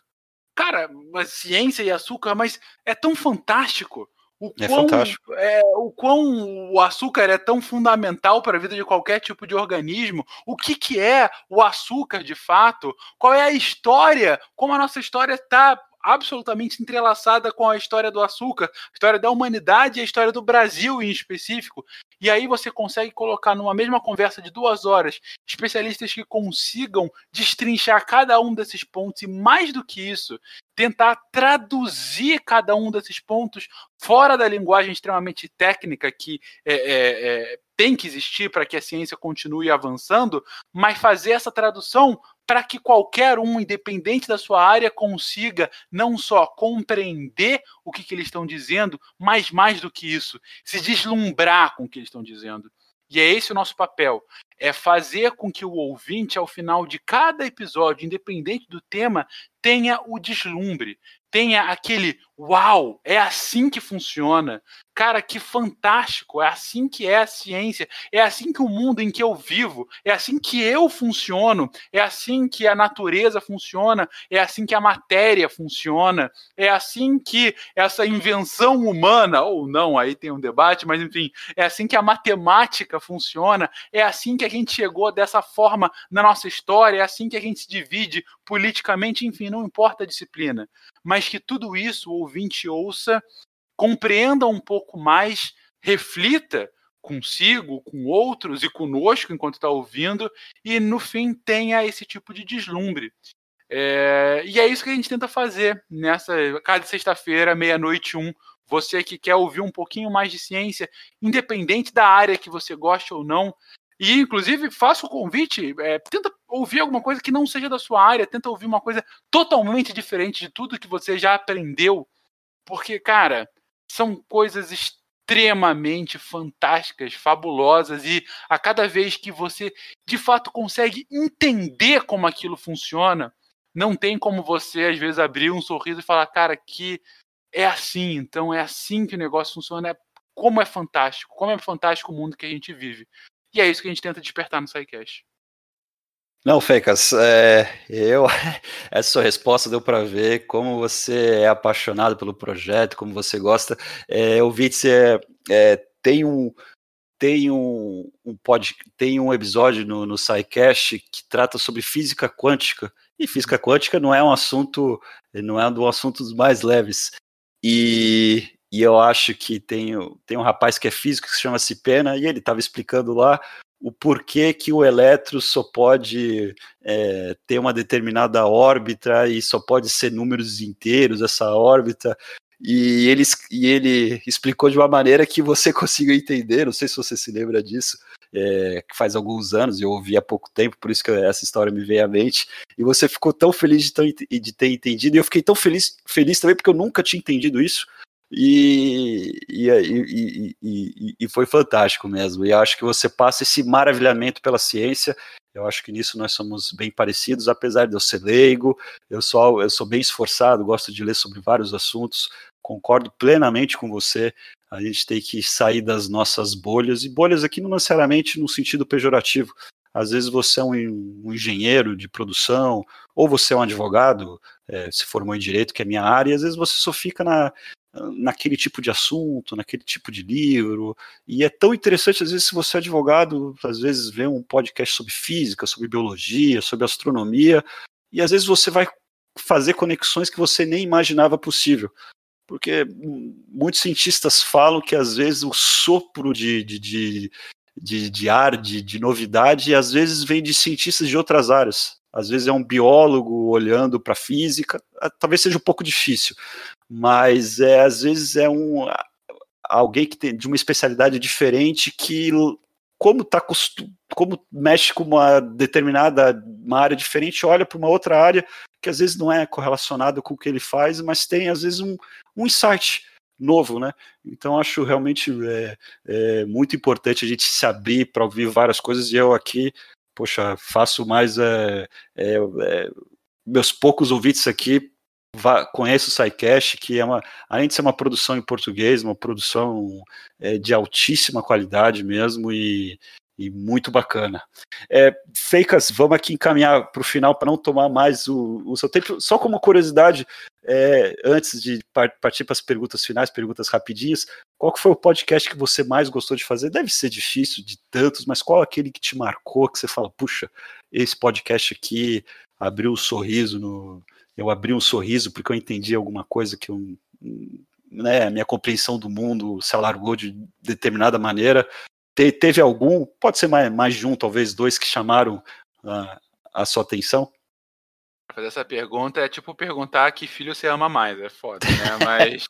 Cara, ciência e açúcar, mas é tão fantástico o é quão, fantástico. É, o quão o açúcar é tão fundamental para a vida de qualquer tipo de organismo, o que, que é o açúcar de fato, qual é a história, como a nossa história está absolutamente entrelaçada com a história do açúcar, a história da humanidade e a história do Brasil em específico. E aí você consegue colocar numa mesma conversa de duas horas especialistas que consigam destrinchar cada um desses pontos e, mais do que isso, tentar traduzir cada um desses pontos fora da linguagem extremamente técnica que é, é, é, tem que existir para que a ciência continue avançando, mas fazer essa tradução para que qualquer um, independente da sua área, consiga não só compreender o que, que eles estão dizendo, mas mais do que isso, se deslumbrar com o que eles estão dizendo. E é esse o nosso papel: é fazer com que o ouvinte, ao final de cada episódio, independente do tema, tenha o deslumbre, tenha aquele uau, é assim que funciona. Cara, que fantástico! É assim que é a ciência, é assim que o mundo em que eu vivo, é assim que eu funciono, é assim que a natureza funciona, é assim que a matéria funciona, é assim que essa invenção humana, ou não, aí tem um debate, mas enfim, é assim que a matemática funciona, é assim que a gente chegou dessa forma na nossa história, é assim que a gente se divide politicamente, enfim, não importa a disciplina. Mas que tudo isso o ouvinte ouça, compreenda um pouco mais, reflita consigo, com outros e conosco enquanto está ouvindo, e no fim tenha esse tipo de deslumbre. É, e é isso que a gente tenta fazer nessa cada sexta-feira, meia-noite um. Você que quer ouvir um pouquinho mais de ciência, independente da área que você goste ou não, e, inclusive, faço o convite, é, tenta ouvir alguma coisa que não seja da sua área, tenta ouvir uma coisa totalmente diferente de tudo que você já aprendeu. Porque, cara, são coisas extremamente fantásticas, fabulosas, e a cada vez que você de fato consegue entender como aquilo funciona, não tem como você, às vezes, abrir um sorriso e falar, cara, que é assim, então é assim que o negócio funciona, é, como é fantástico, como é fantástico o mundo que a gente vive. E é isso que a gente tenta despertar no SciCast. Não, Fecas, é, eu essa sua resposta deu para ver como você é apaixonado pelo projeto, como você gosta. É, eu vi que você é, tem um tem um, um pod, tem um episódio no, no SciCast que trata sobre física quântica e física quântica não é um assunto não é um dos assuntos mais leves e e eu acho que tem, tem um rapaz que é físico que se chama Cipena, e ele estava explicando lá o porquê que o elétron só pode é, ter uma determinada órbita e só pode ser números inteiros essa órbita. E ele, e ele explicou de uma maneira que você consiga entender, não sei se você se lembra disso, é, faz alguns anos, eu ouvi há pouco tempo, por isso que essa história me veio à mente, e você ficou tão feliz de, de ter entendido, e eu fiquei tão feliz, feliz também porque eu nunca tinha entendido isso, e, e, e, e, foi fantástico mesmo. E acho que você passa esse maravilhamento pela ciência. Eu acho que nisso nós somos bem parecidos, apesar de eu ser leigo, eu sou, eu sou bem esforçado, gosto de ler sobre vários assuntos, concordo plenamente com você. A gente tem que sair das nossas bolhas, e bolhas aqui não necessariamente no sentido pejorativo. Às vezes você é um, um engenheiro de produção, ou você é um advogado, é, se formou em direito, que é minha área, e às vezes você só fica na, naquele tipo de assunto, naquele tipo de livro. E é tão interessante, às vezes, se você é advogado, às vezes vê um podcast sobre física, sobre biologia, sobre astronomia, e às vezes você vai fazer conexões que você nem imaginava possível. Porque muitos cientistas falam que às vezes o sopro de, de, de, de, de ar, de, de novidade, às vezes vem de cientistas de outras áreas às vezes é um biólogo olhando para a física, talvez seja um pouco difícil, mas é, às vezes é um alguém que tem de uma especialidade diferente que como tá como mexe com uma determinada uma área diferente, olha para uma outra área que às vezes não é correlacionada com o que ele faz, mas tem às vezes um, um insight novo, né? Então acho realmente é, é muito importante a gente se abrir para ouvir várias coisas e eu aqui, poxa, faço mais é, é, é meus poucos ouvintes aqui conheço o SciCast, que é uma, além de ser uma produção em português, uma produção é, de altíssima qualidade mesmo e, e muito bacana. É, Feicas, vamos aqui encaminhar para o final para não tomar mais o, o, seu tempo. Só como curiosidade, é, antes de partir para as perguntas finais, perguntas rapidinhas, qual foi o podcast que você mais gostou de fazer? Deve ser difícil de tantos, mas qual aquele que te marcou, que você fala, puxa, esse podcast aqui abriu o um sorriso no, eu abri um sorriso porque eu entendi alguma coisa que eu, né, minha compreensão do mundo se alargou de determinada maneira. Te, teve algum, pode ser mais, mais de um, talvez dois, que chamaram a, a sua atenção? Fazer essa pergunta é tipo perguntar que filho você ama mais, é foda, né? Mas.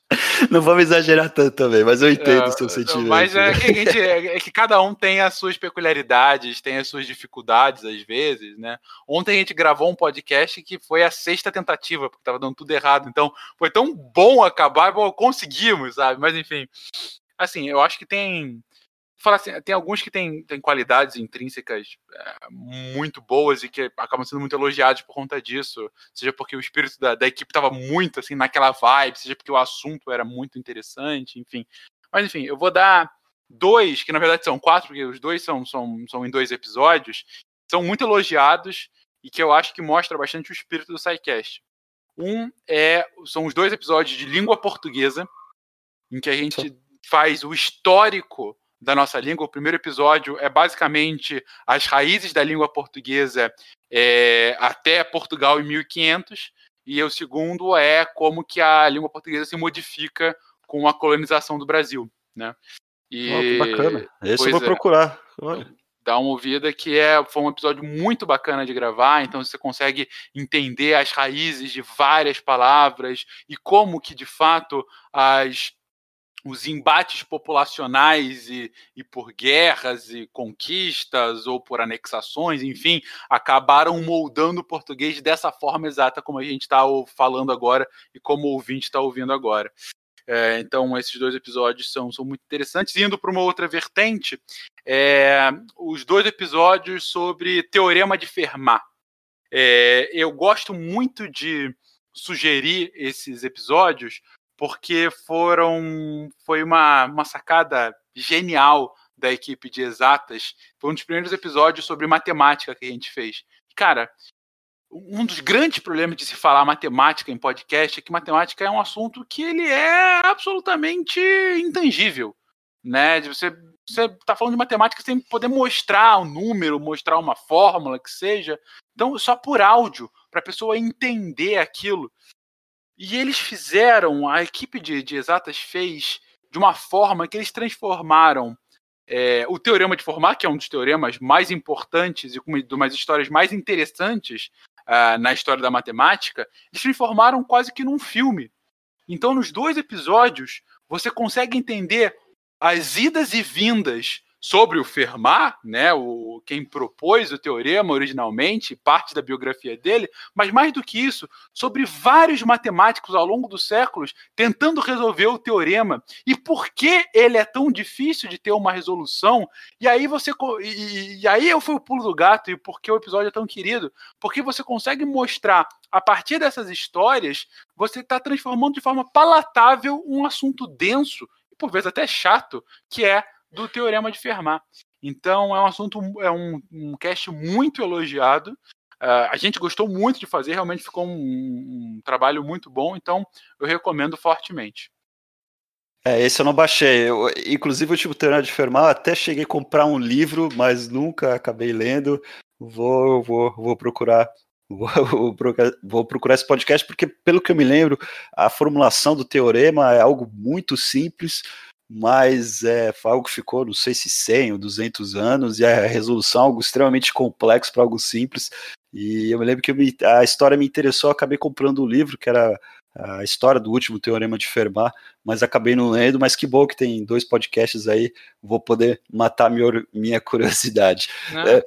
não vamos exagerar tanto também, mas eu entendo é, o seu sentimento. Mas é que, gente, é, é que, cada um tem as suas peculiaridades, tem as suas dificuldades, às vezes, né? Ontem a gente gravou um podcast que foi a sexta tentativa, porque tava dando tudo errado. Então, foi tão bom acabar, bom, conseguimos, sabe? Mas enfim. Assim, eu acho que tem falar assim, tem alguns que têm, têm qualidades intrínsecas é, muito boas e que acabam sendo muito elogiados por conta disso, seja porque o espírito da, da equipe estava muito assim naquela vibe, seja porque o assunto era muito interessante, enfim. Mas enfim, eu vou dar dois, que na verdade são quatro, porque os dois são, são, são em dois episódios, são muito elogiados e que eu acho que mostra bastante o espírito do SciCast. Um é, são os dois episódios de língua portuguesa, em que a gente faz o histórico da nossa língua. O primeiro episódio é basicamente as raízes da língua portuguesa é, até Portugal em 1500, e o segundo é como que a língua portuguesa se modifica com a colonização do Brasil, né? E, oh, que bacana. Esse eu vou é, procurar. Olha. Dá uma ouvida que é, foi um episódio muito bacana de gravar, então você consegue entender as raízes de várias palavras e como que de fato as os embates populacionais e, e, por guerras e conquistas ou por anexações, enfim, acabaram moldando o português dessa forma exata como a gente está falando agora e como o ouvinte está ouvindo agora. É, então, esses dois episódios são, são muito interessantes. Indo para uma outra vertente, é, os dois episódios sobre Teorema de Fermat. É, eu gosto muito de sugerir esses episódios porque foram foi uma, uma sacada genial da equipe de exatas. Foi um dos primeiros episódios sobre matemática que a gente fez. Cara, um dos grandes problemas de se falar matemática em podcast é que matemática é um assunto que ele é absolutamente intangível, né? Você você está falando de matemática sem poder mostrar um número, mostrar uma fórmula que seja. Então, só por áudio, para a pessoa entender aquilo. E eles fizeram, a equipe de, de exatas fez de uma forma que eles transformaram é, o teorema de Fermat, que é um dos teoremas mais importantes e de umas histórias mais interessantes uh, na história da matemática, eles transformaram quase que num filme. Então, nos dois episódios, você consegue entender as idas e vindas sobre o Fermat, né, o, quem propôs o teorema originalmente, parte da biografia dele, mas mais do que isso, sobre vários matemáticos ao longo dos séculos tentando resolver o teorema e por que ele é tão difícil de ter uma resolução. E aí você e, e aí eu fui o pulo do gato e por que o episódio é tão querido, porque você consegue mostrar a partir dessas histórias, você está transformando de forma palatável um assunto denso e por vezes até chato, que é do Teorema de Fermat. Então é um assunto, é um, um cast muito elogiado. Uh, a gente gostou muito de fazer, realmente ficou um, um, trabalho muito bom, então eu recomendo fortemente. É, esse eu não baixei. Eu, inclusive, o tipo Teorema de Fermat, até cheguei a comprar um livro, mas nunca acabei lendo. Vou, vou, vou procurar. Vou, vou, procurar, vou procurar esse podcast, porque, pelo que eu me lembro, a formulação do teorema é algo muito simples, mas é algo que ficou, não sei se 100 ou 200 anos, e a resolução é algo extremamente complexo para algo simples. E eu me lembro que me, a história me interessou, acabei comprando um livro que era a história do último Teorema de Fermat, mas acabei não lendo, mas que bom que tem dois podcasts aí, vou poder matar minha, minha curiosidade. Ah, é,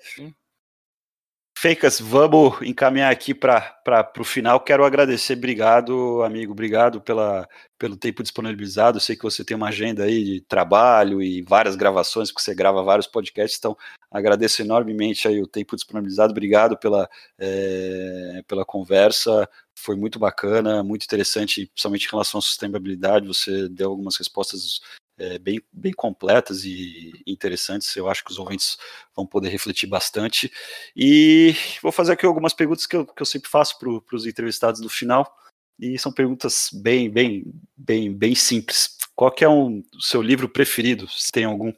Feicas, vamos encaminhar aqui para o final. Quero agradecer, obrigado, amigo, obrigado pela, pelo tempo disponibilizado. sei que você tem uma agenda aí de trabalho e várias gravações, porque você grava vários podcasts, então agradeço enormemente aí o tempo disponibilizado. Obrigado pela, é, pela conversa, foi muito bacana, muito interessante, principalmente em relação à sustentabilidade. Você deu algumas respostas é, bem, bem completas e interessantes. Eu acho que os ouvintes vão poder refletir bastante. E vou fazer aqui algumas perguntas que eu, que eu sempre faço para os entrevistados no final. E são perguntas bem, bem, bem, bem simples. Qual que é um, o seu livro preferido, se tem algum?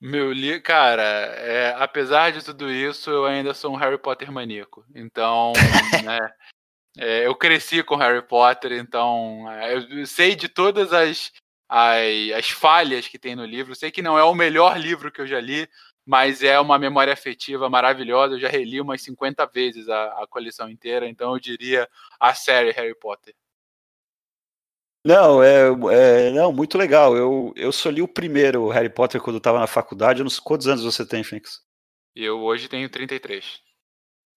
Meu livro, cara, é, apesar de tudo isso, eu ainda sou um Harry Potter maníaco. Então, né, é, eu cresci com Harry Potter, então é, eu sei de todas as, as, as falhas que tem no livro. Sei que não é o melhor livro que eu já li, mas é uma memória afetiva maravilhosa. Eu já reli umas 50 vezes a, a coleção inteira, então eu diria a série Harry Potter. Não, é, é, não, muito legal. Eu, eu só li o primeiro Harry Potter quando eu estava na faculdade. Eu não sei quantos anos você tem, Fênix? Eu hoje tenho 33.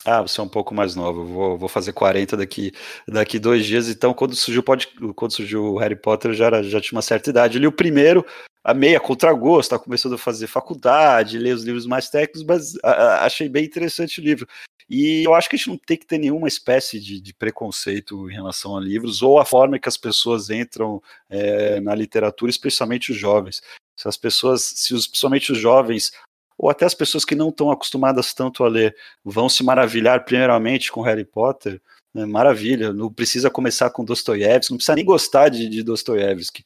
Ah, você é um pouco mais novo. Vou, vou fazer 40 daqui, daqui dois dias. Então, quando surgiu, pode, quando surgiu o Harry Potter, já, era, já tinha uma certa idade. Eu li o primeiro, a meia contragosto, tá começando a fazer faculdade, ler os livros mais técnicos, mas a, a, achei bem interessante o livro. E eu acho que a gente não tem que ter nenhuma espécie de, de preconceito em relação a livros, ou a forma que as pessoas entram é, na literatura, especialmente os jovens. Se as pessoas, se os, principalmente os jovens, ou até as pessoas que não estão acostumadas tanto a ler vão se maravilhar primeiramente com Harry Potter, né, maravilha, não precisa começar com Dostoiévski, não precisa nem gostar de, de Dostoiévski,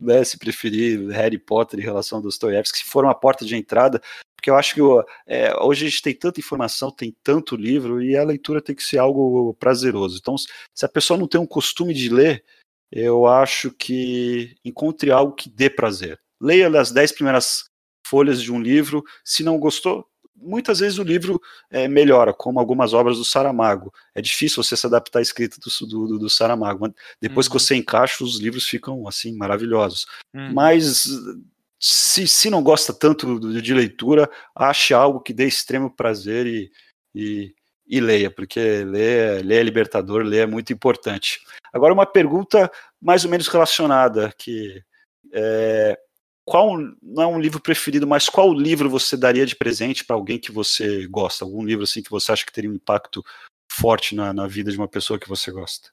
né, se preferir Harry Potter em relação a Dostoiévski, se for uma porta de entrada, porque eu acho que é, hoje a gente tem tanta informação, tem tanto livro, e a leitura tem que ser algo prazeroso. Então, se a pessoa não tem um costume de ler, eu acho que encontre algo que dê prazer. Leia as dez primeiras folhas de um livro. Se não gostou, muitas vezes o livro é, melhora, como algumas obras do Saramago. É difícil você se adaptar à escrita do, do, do Saramago. Mas depois uhum. que você encaixa, os livros ficam assim maravilhosos. Uhum. Mas se, se não gosta tanto de leitura, ache algo que dê extremo prazer e, e, e leia, porque ler, ler é libertador, ler é muito importante. Agora, uma pergunta mais ou menos relacionada, que é, qual não é um livro preferido, mas qual livro você daria de presente para alguém que você gosta? Algum livro assim que você acha que teria um impacto forte na, na vida de uma pessoa que você gosta?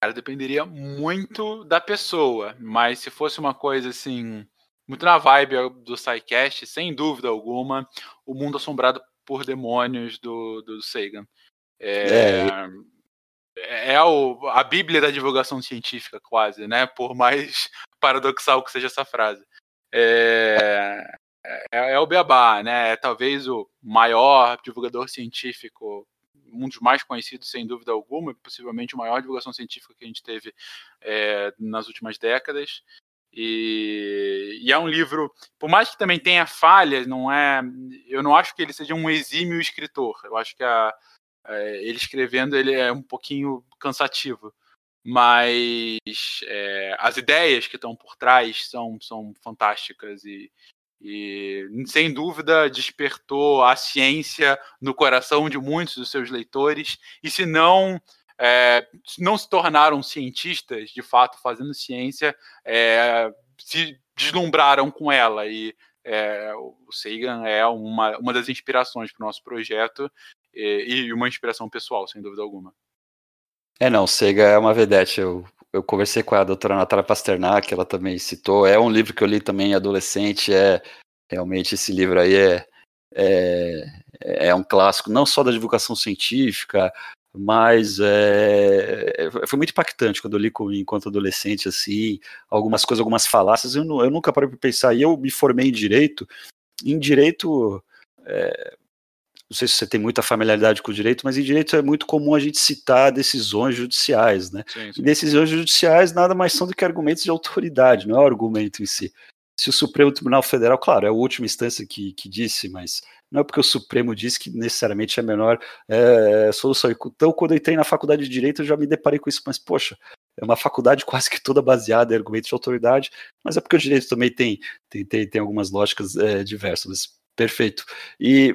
Cara, dependeria muito da pessoa, mas se fosse uma coisa assim, muito na vibe do SciCast, sem dúvida alguma, O Mundo Assombrado por Demônios do, do Sagan. É, é, é o, a bíblia da divulgação científica, quase, né? Por mais paradoxal que seja essa frase. É, é, é o Beabá, né? É talvez o maior divulgador científico, um dos mais conhecidos, sem dúvida alguma, possivelmente o maior divulgação científica que a gente teve é, nas últimas décadas. E, e, é um livro, por mais que também tenha falhas, não é, eu não acho que ele seja um exímio escritor. Eu acho que a, é, ele escrevendo ele é um pouquinho cansativo, mas é, as ideias que estão por trás são, são fantásticas e, e, sem dúvida, despertou a ciência no coração de muitos dos seus leitores. E se não, é, não se tornaram cientistas, de fato, fazendo ciência, é, se deslumbraram com ela. E é, o Sagan é uma, uma das inspirações para o nosso projeto e, e uma inspiração pessoal, sem dúvida alguma. É, não, Sega é uma vedete. Eu, eu conversei com a doutora Natália Pasternak, ela também citou. É um livro que eu li também adolescente. É realmente esse livro aí é, é, é um clássico, não só da divulgação científica, mas é, é foi muito impactante quando eu li enquanto adolescente, assim, algumas coisas, algumas falácias. Eu, eu nunca parei para pensar. E eu me formei em direito. Em direito, é, não sei se você tem muita familiaridade com o direito, mas em direito é muito comum a gente citar decisões judiciais, né? Sim, sim. E decisões judiciais nada mais são do que argumentos de autoridade, não é o argumento em si. Se o Supremo Tribunal Federal, claro, é a última instância que, que disse, mas não é porque o Supremo diz que necessariamente é a menor é, solução. Então, quando eu entrei na faculdade de Direito, eu já me deparei com isso, mas, poxa, é uma faculdade quase que toda baseada em argumentos de autoridade, mas é porque o direito também tem, tem, tem, tem algumas lógicas é, diversas. Perfeito. E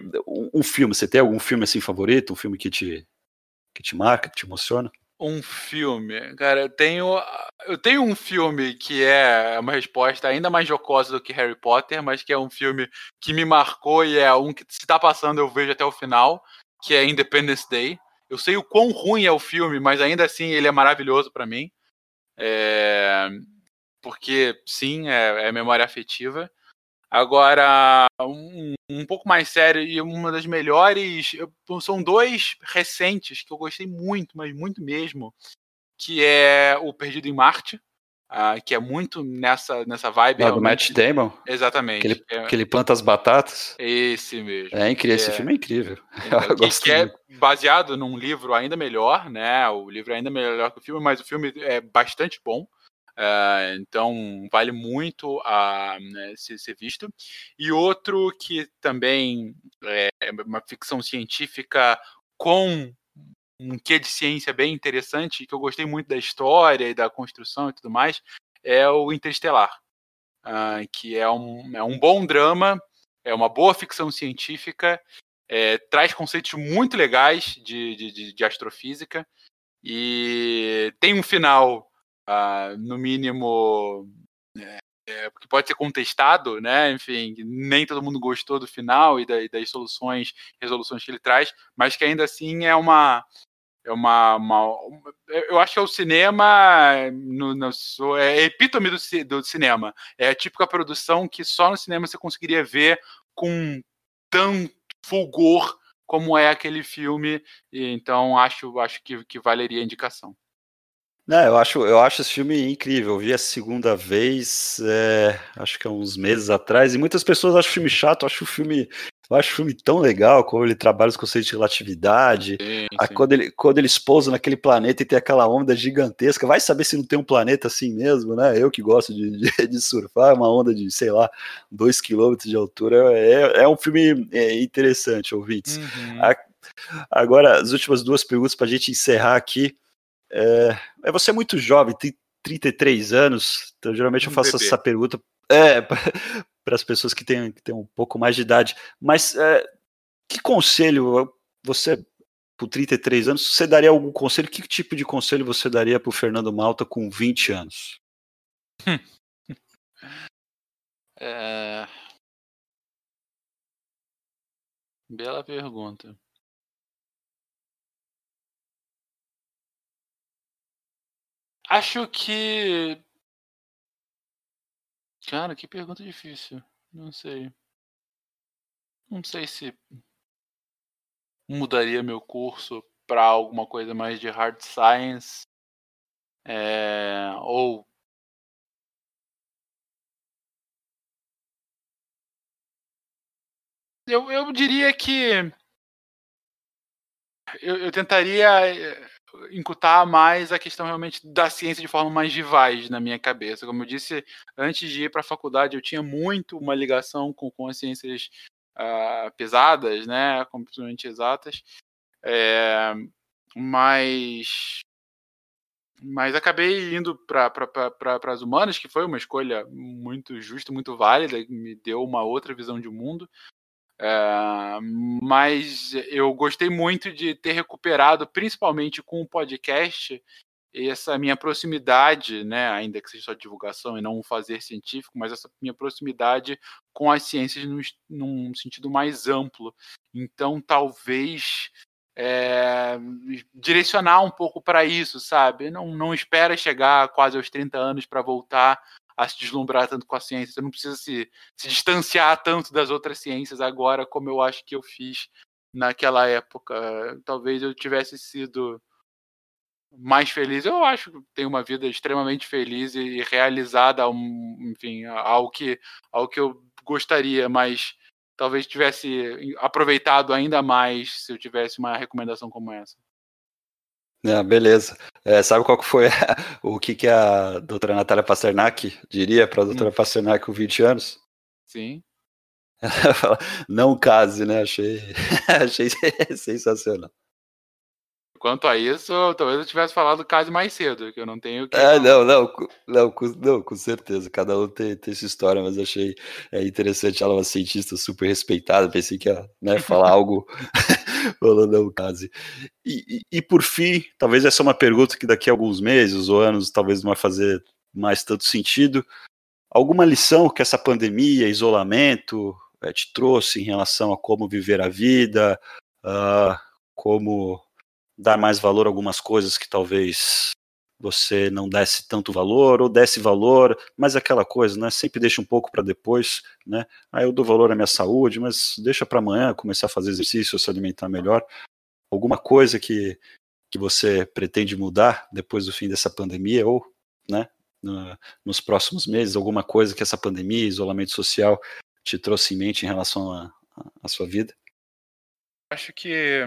um, filme, você tem algum filme assim favorito? Um filme que te, que te marca, que te emociona? Um filme, cara, eu tenho, eu tenho um filme que é uma resposta ainda mais jocosa do que Harry Potter, mas que é um filme que me marcou e é um que se tá passando eu vejo até o final, que é Independence Day. Eu sei o quão ruim é o filme, mas ainda assim ele é maravilhoso para mim. É... Porque, sim, é, é, memória afetiva. Agora, um, um pouco mais sério e uma das melhores. São dois recentes que eu gostei muito, mas muito mesmo. Que é O Perdido em Marte, Uh, que é muito nessa, nessa vibe. Ah, do Matt Damon? Exatamente. Que ele, é, que ele planta as batatas. Esse mesmo. É incrível, esse é, filme é incrível. Então, que é baseado num livro ainda melhor, né? O livro é ainda melhor que o filme, mas o filme é bastante bom. Uh, então vale muito a né, ser, ser, visto. E outro que também é uma ficção científica com um quê de ciência bem interessante, que eu gostei muito da história e da construção e tudo mais, é o Interestelar, uh, que é um, é um bom drama, é uma boa ficção científica, é, traz conceitos muito legais de, de, de astrofísica e tem um final, uh, no mínimo, é, é, que pode ser contestado, né? Enfim, nem todo mundo gostou do final e, da, e das soluções, resoluções que ele traz, mas que ainda assim é uma é uma, uma, eu acho que é o cinema no, no, é epítome do, do cinema é a típica produção que só no cinema você conseguiria ver com tanto fulgor como é aquele filme e, então acho acho que, que valeria a indicação não, eu acho, eu acho esse filme incrível. Eu vi a segunda vez, é, acho que há uns meses atrás, e muitas pessoas acham o filme chato. Acho o filme eu acho o filme tão legal, como ele trabalha os conceitos de relatividade. Sim, sim. quando, ele, quando eles pousam naquele planeta e tem aquela onda gigantesca, vai saber se não tem um planeta assim mesmo, né? Eu que gosto de, de, de surfar, uma onda de, sei lá, dois quilômetros de altura. É, é um filme é, interessante, ouvintes. Uhum. A, agora, as últimas duas perguntas para a gente encerrar aqui. É, é, você é muito jovem, tem 33 anos, então geralmente um eu faço bebê. essa pergunta é, para as pessoas que têm, que têm um pouco mais de idade. Mas é, que conselho você, por 33 anos, você daria algum conselho? Que tipo de conselho você daria para o Fernando Malta com 20 anos? É... Bela pergunta. Acho que Cara, que pergunta difícil. Não sei. Não sei se mudaria meu curso para alguma coisa mais de hard science. É, ou eu, eu diria que eu, eu tentaria eh, incutar mais a questão realmente da ciência de forma mais vivaz na minha cabeça. Como eu disse, antes de ir para a faculdade, eu tinha muito uma ligação com, com as ciências uh, pesadas, né, completamente exatas, é, mas mas acabei indo para pra, as humanas, que foi uma escolha muito justa, muito válida, me deu uma outra visão de mundo. É, mas eu gostei muito de ter recuperado, principalmente com o podcast, essa minha proximidade, né, ainda que seja só divulgação e não um fazer científico, mas essa minha proximidade com as ciências num, num sentido mais amplo. Então, talvez é, direcionar um pouco para isso, sabe? Não, não espera chegar quase aos 30 anos para voltar a se deslumbrar tanto com a ciência. Você não precisa se, se distanciar tanto das outras ciências agora, como eu acho que eu fiz naquela época. Talvez eu tivesse sido mais feliz. Eu acho que tenho uma vida extremamente feliz e realizada, enfim, ao que, ao que eu gostaria, mas talvez tivesse aproveitado ainda mais se eu tivesse uma recomendação como essa. Ah, beleza. É, sabe qual que foi o que, que a doutora Natália Pasternak diria para a doutora hum. Pasternak com 20 anos? Sim. não case, né? Achei, achei sensacional. Quanto a isso, talvez eu tivesse falado case mais cedo, que eu não tenho que. É, não, não, não, com, não, com certeza. Cada um tem, tem sua história, mas achei é, interessante. Ela é uma cientista super respeitada. Pensei que ia né, falar algo falando não case. E, e, e, por fim, talvez essa é uma pergunta que daqui a alguns meses ou anos talvez não vai fazer mais tanto sentido. Alguma lição que essa pandemia, isolamento, é, te trouxe em relação a como viver a vida, uh, como dar mais valor a algumas coisas que talvez você não desse tanto valor ou desse valor, mas aquela coisa, né? Sempre deixa um pouco para depois, né? Aí eu dou valor à minha saúde, mas deixa para amanhã começar a fazer exercício, se alimentar melhor. Alguma coisa que que você pretende mudar depois do fim dessa pandemia ou, né, no, nos próximos meses, alguma coisa que essa pandemia, isolamento social te trouxe em mente em relação à sua vida? Acho que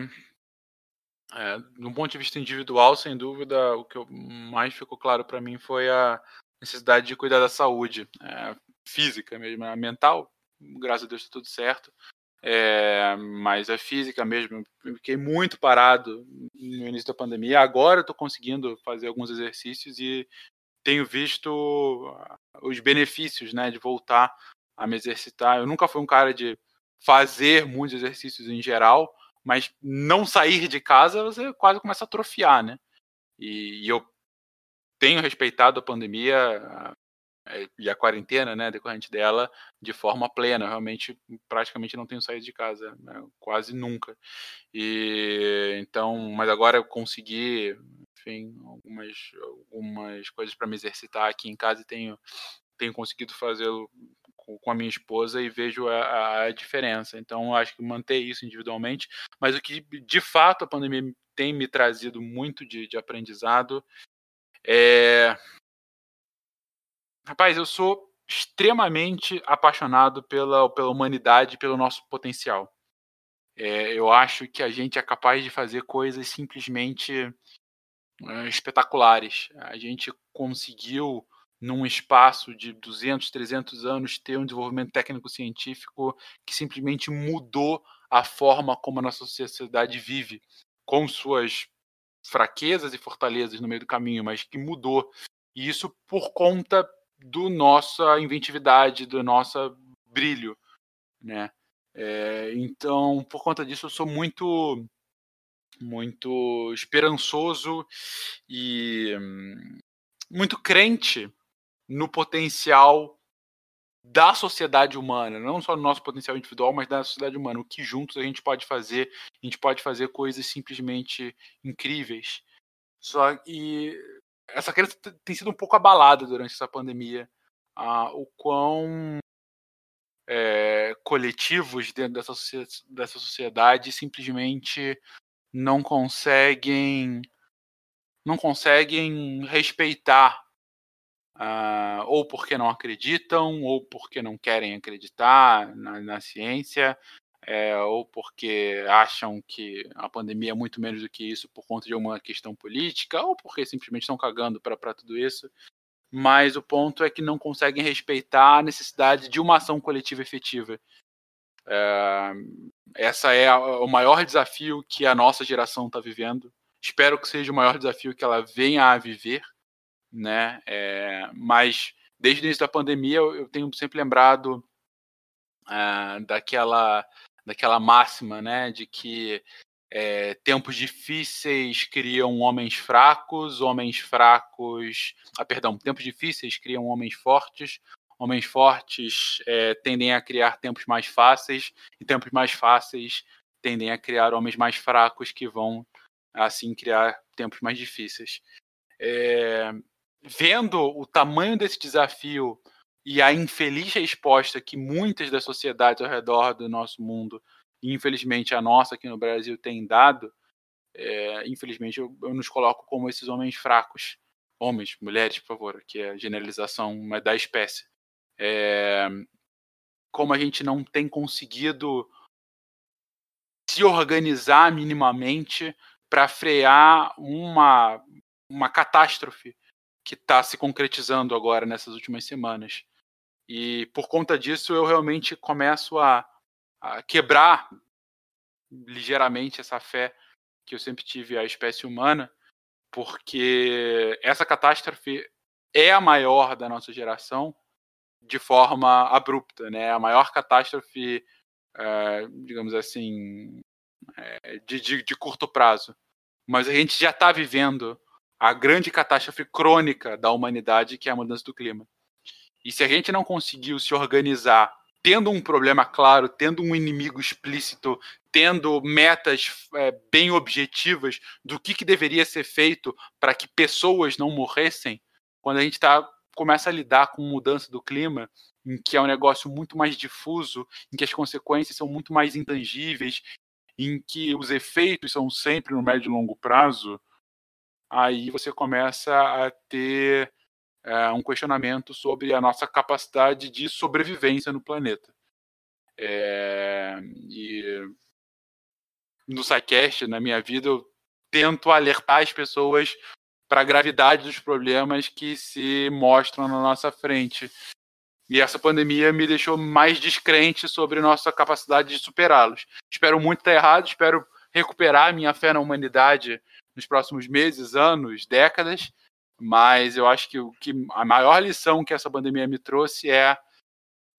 é, ponto de vista individual, sem dúvida, o que mais ficou claro para mim foi a necessidade de cuidar da saúde é, física mesmo, a mental, graças a Deus está tudo certo, é, mas a física mesmo, eu fiquei muito parado no início da pandemia. Agora estou conseguindo fazer alguns exercícios e tenho visto os benefícios né, de voltar a me exercitar. Eu nunca fui um cara de fazer muitos exercícios em geral, mas não sair de casa você quase começa a atrofiar, né? E, e eu tenho respeitado a pandemia eh, e a quarentena, né, decorrente dela, de forma plena. Realmente, praticamente não tenho saído de casa, né, quase nunca. E então, mas agora eu consegui, enfim, algumas algumas coisas para me exercitar aqui em casa e tenho tenho conseguido fazê-lo com a minha esposa e vejo a, a, diferença. Então, acho que manter isso individualmente. Mas o que de fato a pandemia tem me trazido muito de, de aprendizado é. Rapaz, eu sou extremamente apaixonado pela, pela humanidade, pelo nosso potencial. É, eu acho que a gente é capaz de fazer coisas simplesmente é, espetaculares. A gente conseguiu num espaço de 200, 300 anos, ter um desenvolvimento técnico-científico que simplesmente mudou a forma como a nossa sociedade vive, com suas fraquezas e fortalezas no meio do caminho, mas que mudou. E isso por conta do nossa inventividade, do nosso brilho, né? É, então, por conta disso, eu sou muito, muito esperançoso e hum, muito crente no potencial da sociedade humana, não só no nosso potencial individual, mas da sociedade humana. O que juntos a gente pode fazer, a gente pode fazer coisas simplesmente incríveis. Só que essa crença tem sido um pouco abalada durante essa pandemia. Ah, o quão é, coletivos dentro dessa, dessa sociedade simplesmente não conseguem não conseguem respeitar Uh, ou porque não acreditam, ou porque não querem acreditar na, na ciência, é, ou porque acham que a pandemia é muito menos do que isso por conta de uma questão política, ou porque simplesmente estão cagando para tudo isso. Mas o ponto é que não conseguem respeitar a necessidade de uma ação coletiva efetiva. É, essa é a, o maior desafio que a nossa geração está vivendo. Espero que seja o maior desafio que ela venha a viver né? É, mas desde o início da pandemia eu, eu tenho sempre lembrado uh, daquela daquela máxima, né, de que é, tempos difíceis criam homens fracos, homens fracos, ah, perdão, tempos difíceis criam homens fortes, homens fortes é, tendem a criar tempos mais fáceis e tempos mais fáceis tendem a criar homens mais fracos que vão assim criar tempos mais difíceis. É, vendo o tamanho desse desafio e a infeliz resposta que muitas das sociedades ao redor do nosso mundo, e infelizmente a nossa aqui no Brasil, tem dado, é, infelizmente eu, eu, nos coloco como esses homens fracos. Homens, mulheres, por favor, que é a generalização da espécie. É, como a gente não tem conseguido se organizar minimamente para frear uma, uma catástrofe que está se concretizando agora nessas últimas semanas. E por conta disso eu realmente começo a, a quebrar ligeiramente essa fé que eu sempre tive à espécie humana, porque essa catástrofe é a maior da nossa geração de forma abrupta, né? A maior catástrofe, é, digamos assim, é, de, de, de curto prazo. Mas a gente já está vivendo a grande catástrofe crônica da humanidade, que é a mudança do clima. E se a gente não conseguiu se organizar tendo um problema claro, tendo um inimigo explícito, tendo metas é, bem objetivas do que, que deveria ser feito para que pessoas não morressem, quando a gente tá, começa a lidar com mudança do clima, em que é um negócio muito mais difuso, em que as consequências são muito mais intangíveis, em que os efeitos são sempre no médio e longo prazo, aí você começa a ter é, um questionamento sobre a nossa capacidade de sobrevivência no planeta. É, e no SciCast, na minha vida, eu tento alertar as pessoas para a gravidade dos problemas que se mostram na nossa frente. E essa pandemia me deixou mais descrente sobre nossa capacidade de superá-los. Espero muito estar errado, espero recuperar minha fé na humanidade nos próximos meses, anos, décadas, mas eu acho que, o que a maior lição que essa pandemia me trouxe é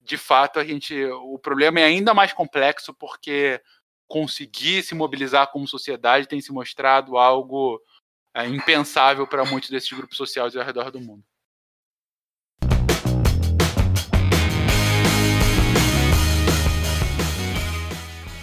de fato a gente o problema é ainda mais complexo porque conseguir se mobilizar como sociedade tem se mostrado algo é, impensável para muitos desses grupos sociais ao redor do mundo.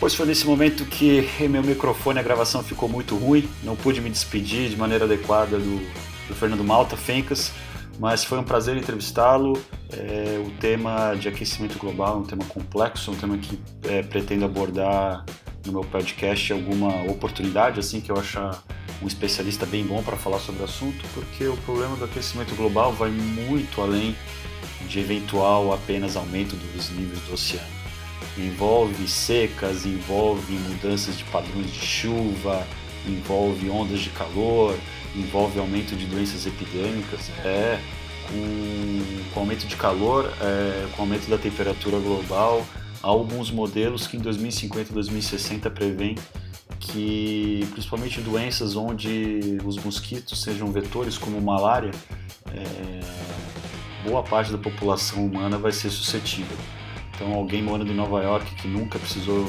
Pois foi nesse momento que meu microfone, a gravação ficou muito ruim, não pude me despedir de maneira adequada do, do Fernando Malta, Fencas, mas foi um prazer entrevistá-lo. É, o tema de aquecimento global é um tema complexo, um tema que é, pretendo abordar no meu podcast alguma oportunidade, assim, que eu achar um especialista bem bom para falar sobre o assunto, porque o problema do aquecimento global vai muito além de eventual apenas aumento dos níveis do oceano envolve secas, envolve mudanças de padrões de chuva, envolve ondas de calor, envolve aumento de doenças epidêmicas. É, com, com aumento de calor, é, com aumento da temperatura global, há alguns modelos que em 2050 e 2060 prevêem que principalmente doenças onde os mosquitos sejam vetores como malária, é, boa parte da população humana vai ser suscetível. Então alguém morando em Nova York que nunca precisou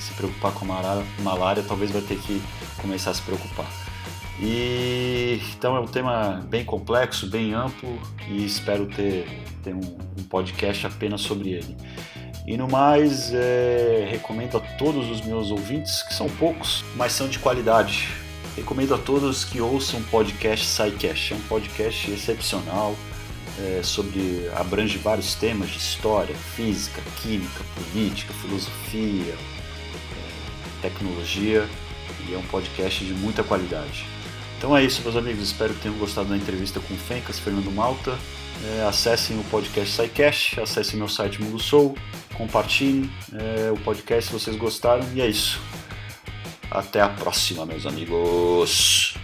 se preocupar com malária, malária talvez vai ter que começar a se preocupar. E então é um tema bem complexo, bem amplo e espero ter, ter um, um podcast apenas sobre ele. E no mais, é, recomendo a todos os meus ouvintes, que são poucos, mas são de qualidade. Recomendo a todos que ouçam o podcast SciCast. É um podcast excepcional, é, sobre abrange vários temas de história, física, química, política, filosofia, é, tecnologia e é um podcast de muita qualidade. Então é isso, meus amigos. Espero que tenham gostado da entrevista com o Fencas, Fernando Malta. É, acessem o podcast SciCast, acessem meu site Mundo Sou, compartilhem é, o podcast se vocês gostaram e é isso. Até a próxima, meus amigos.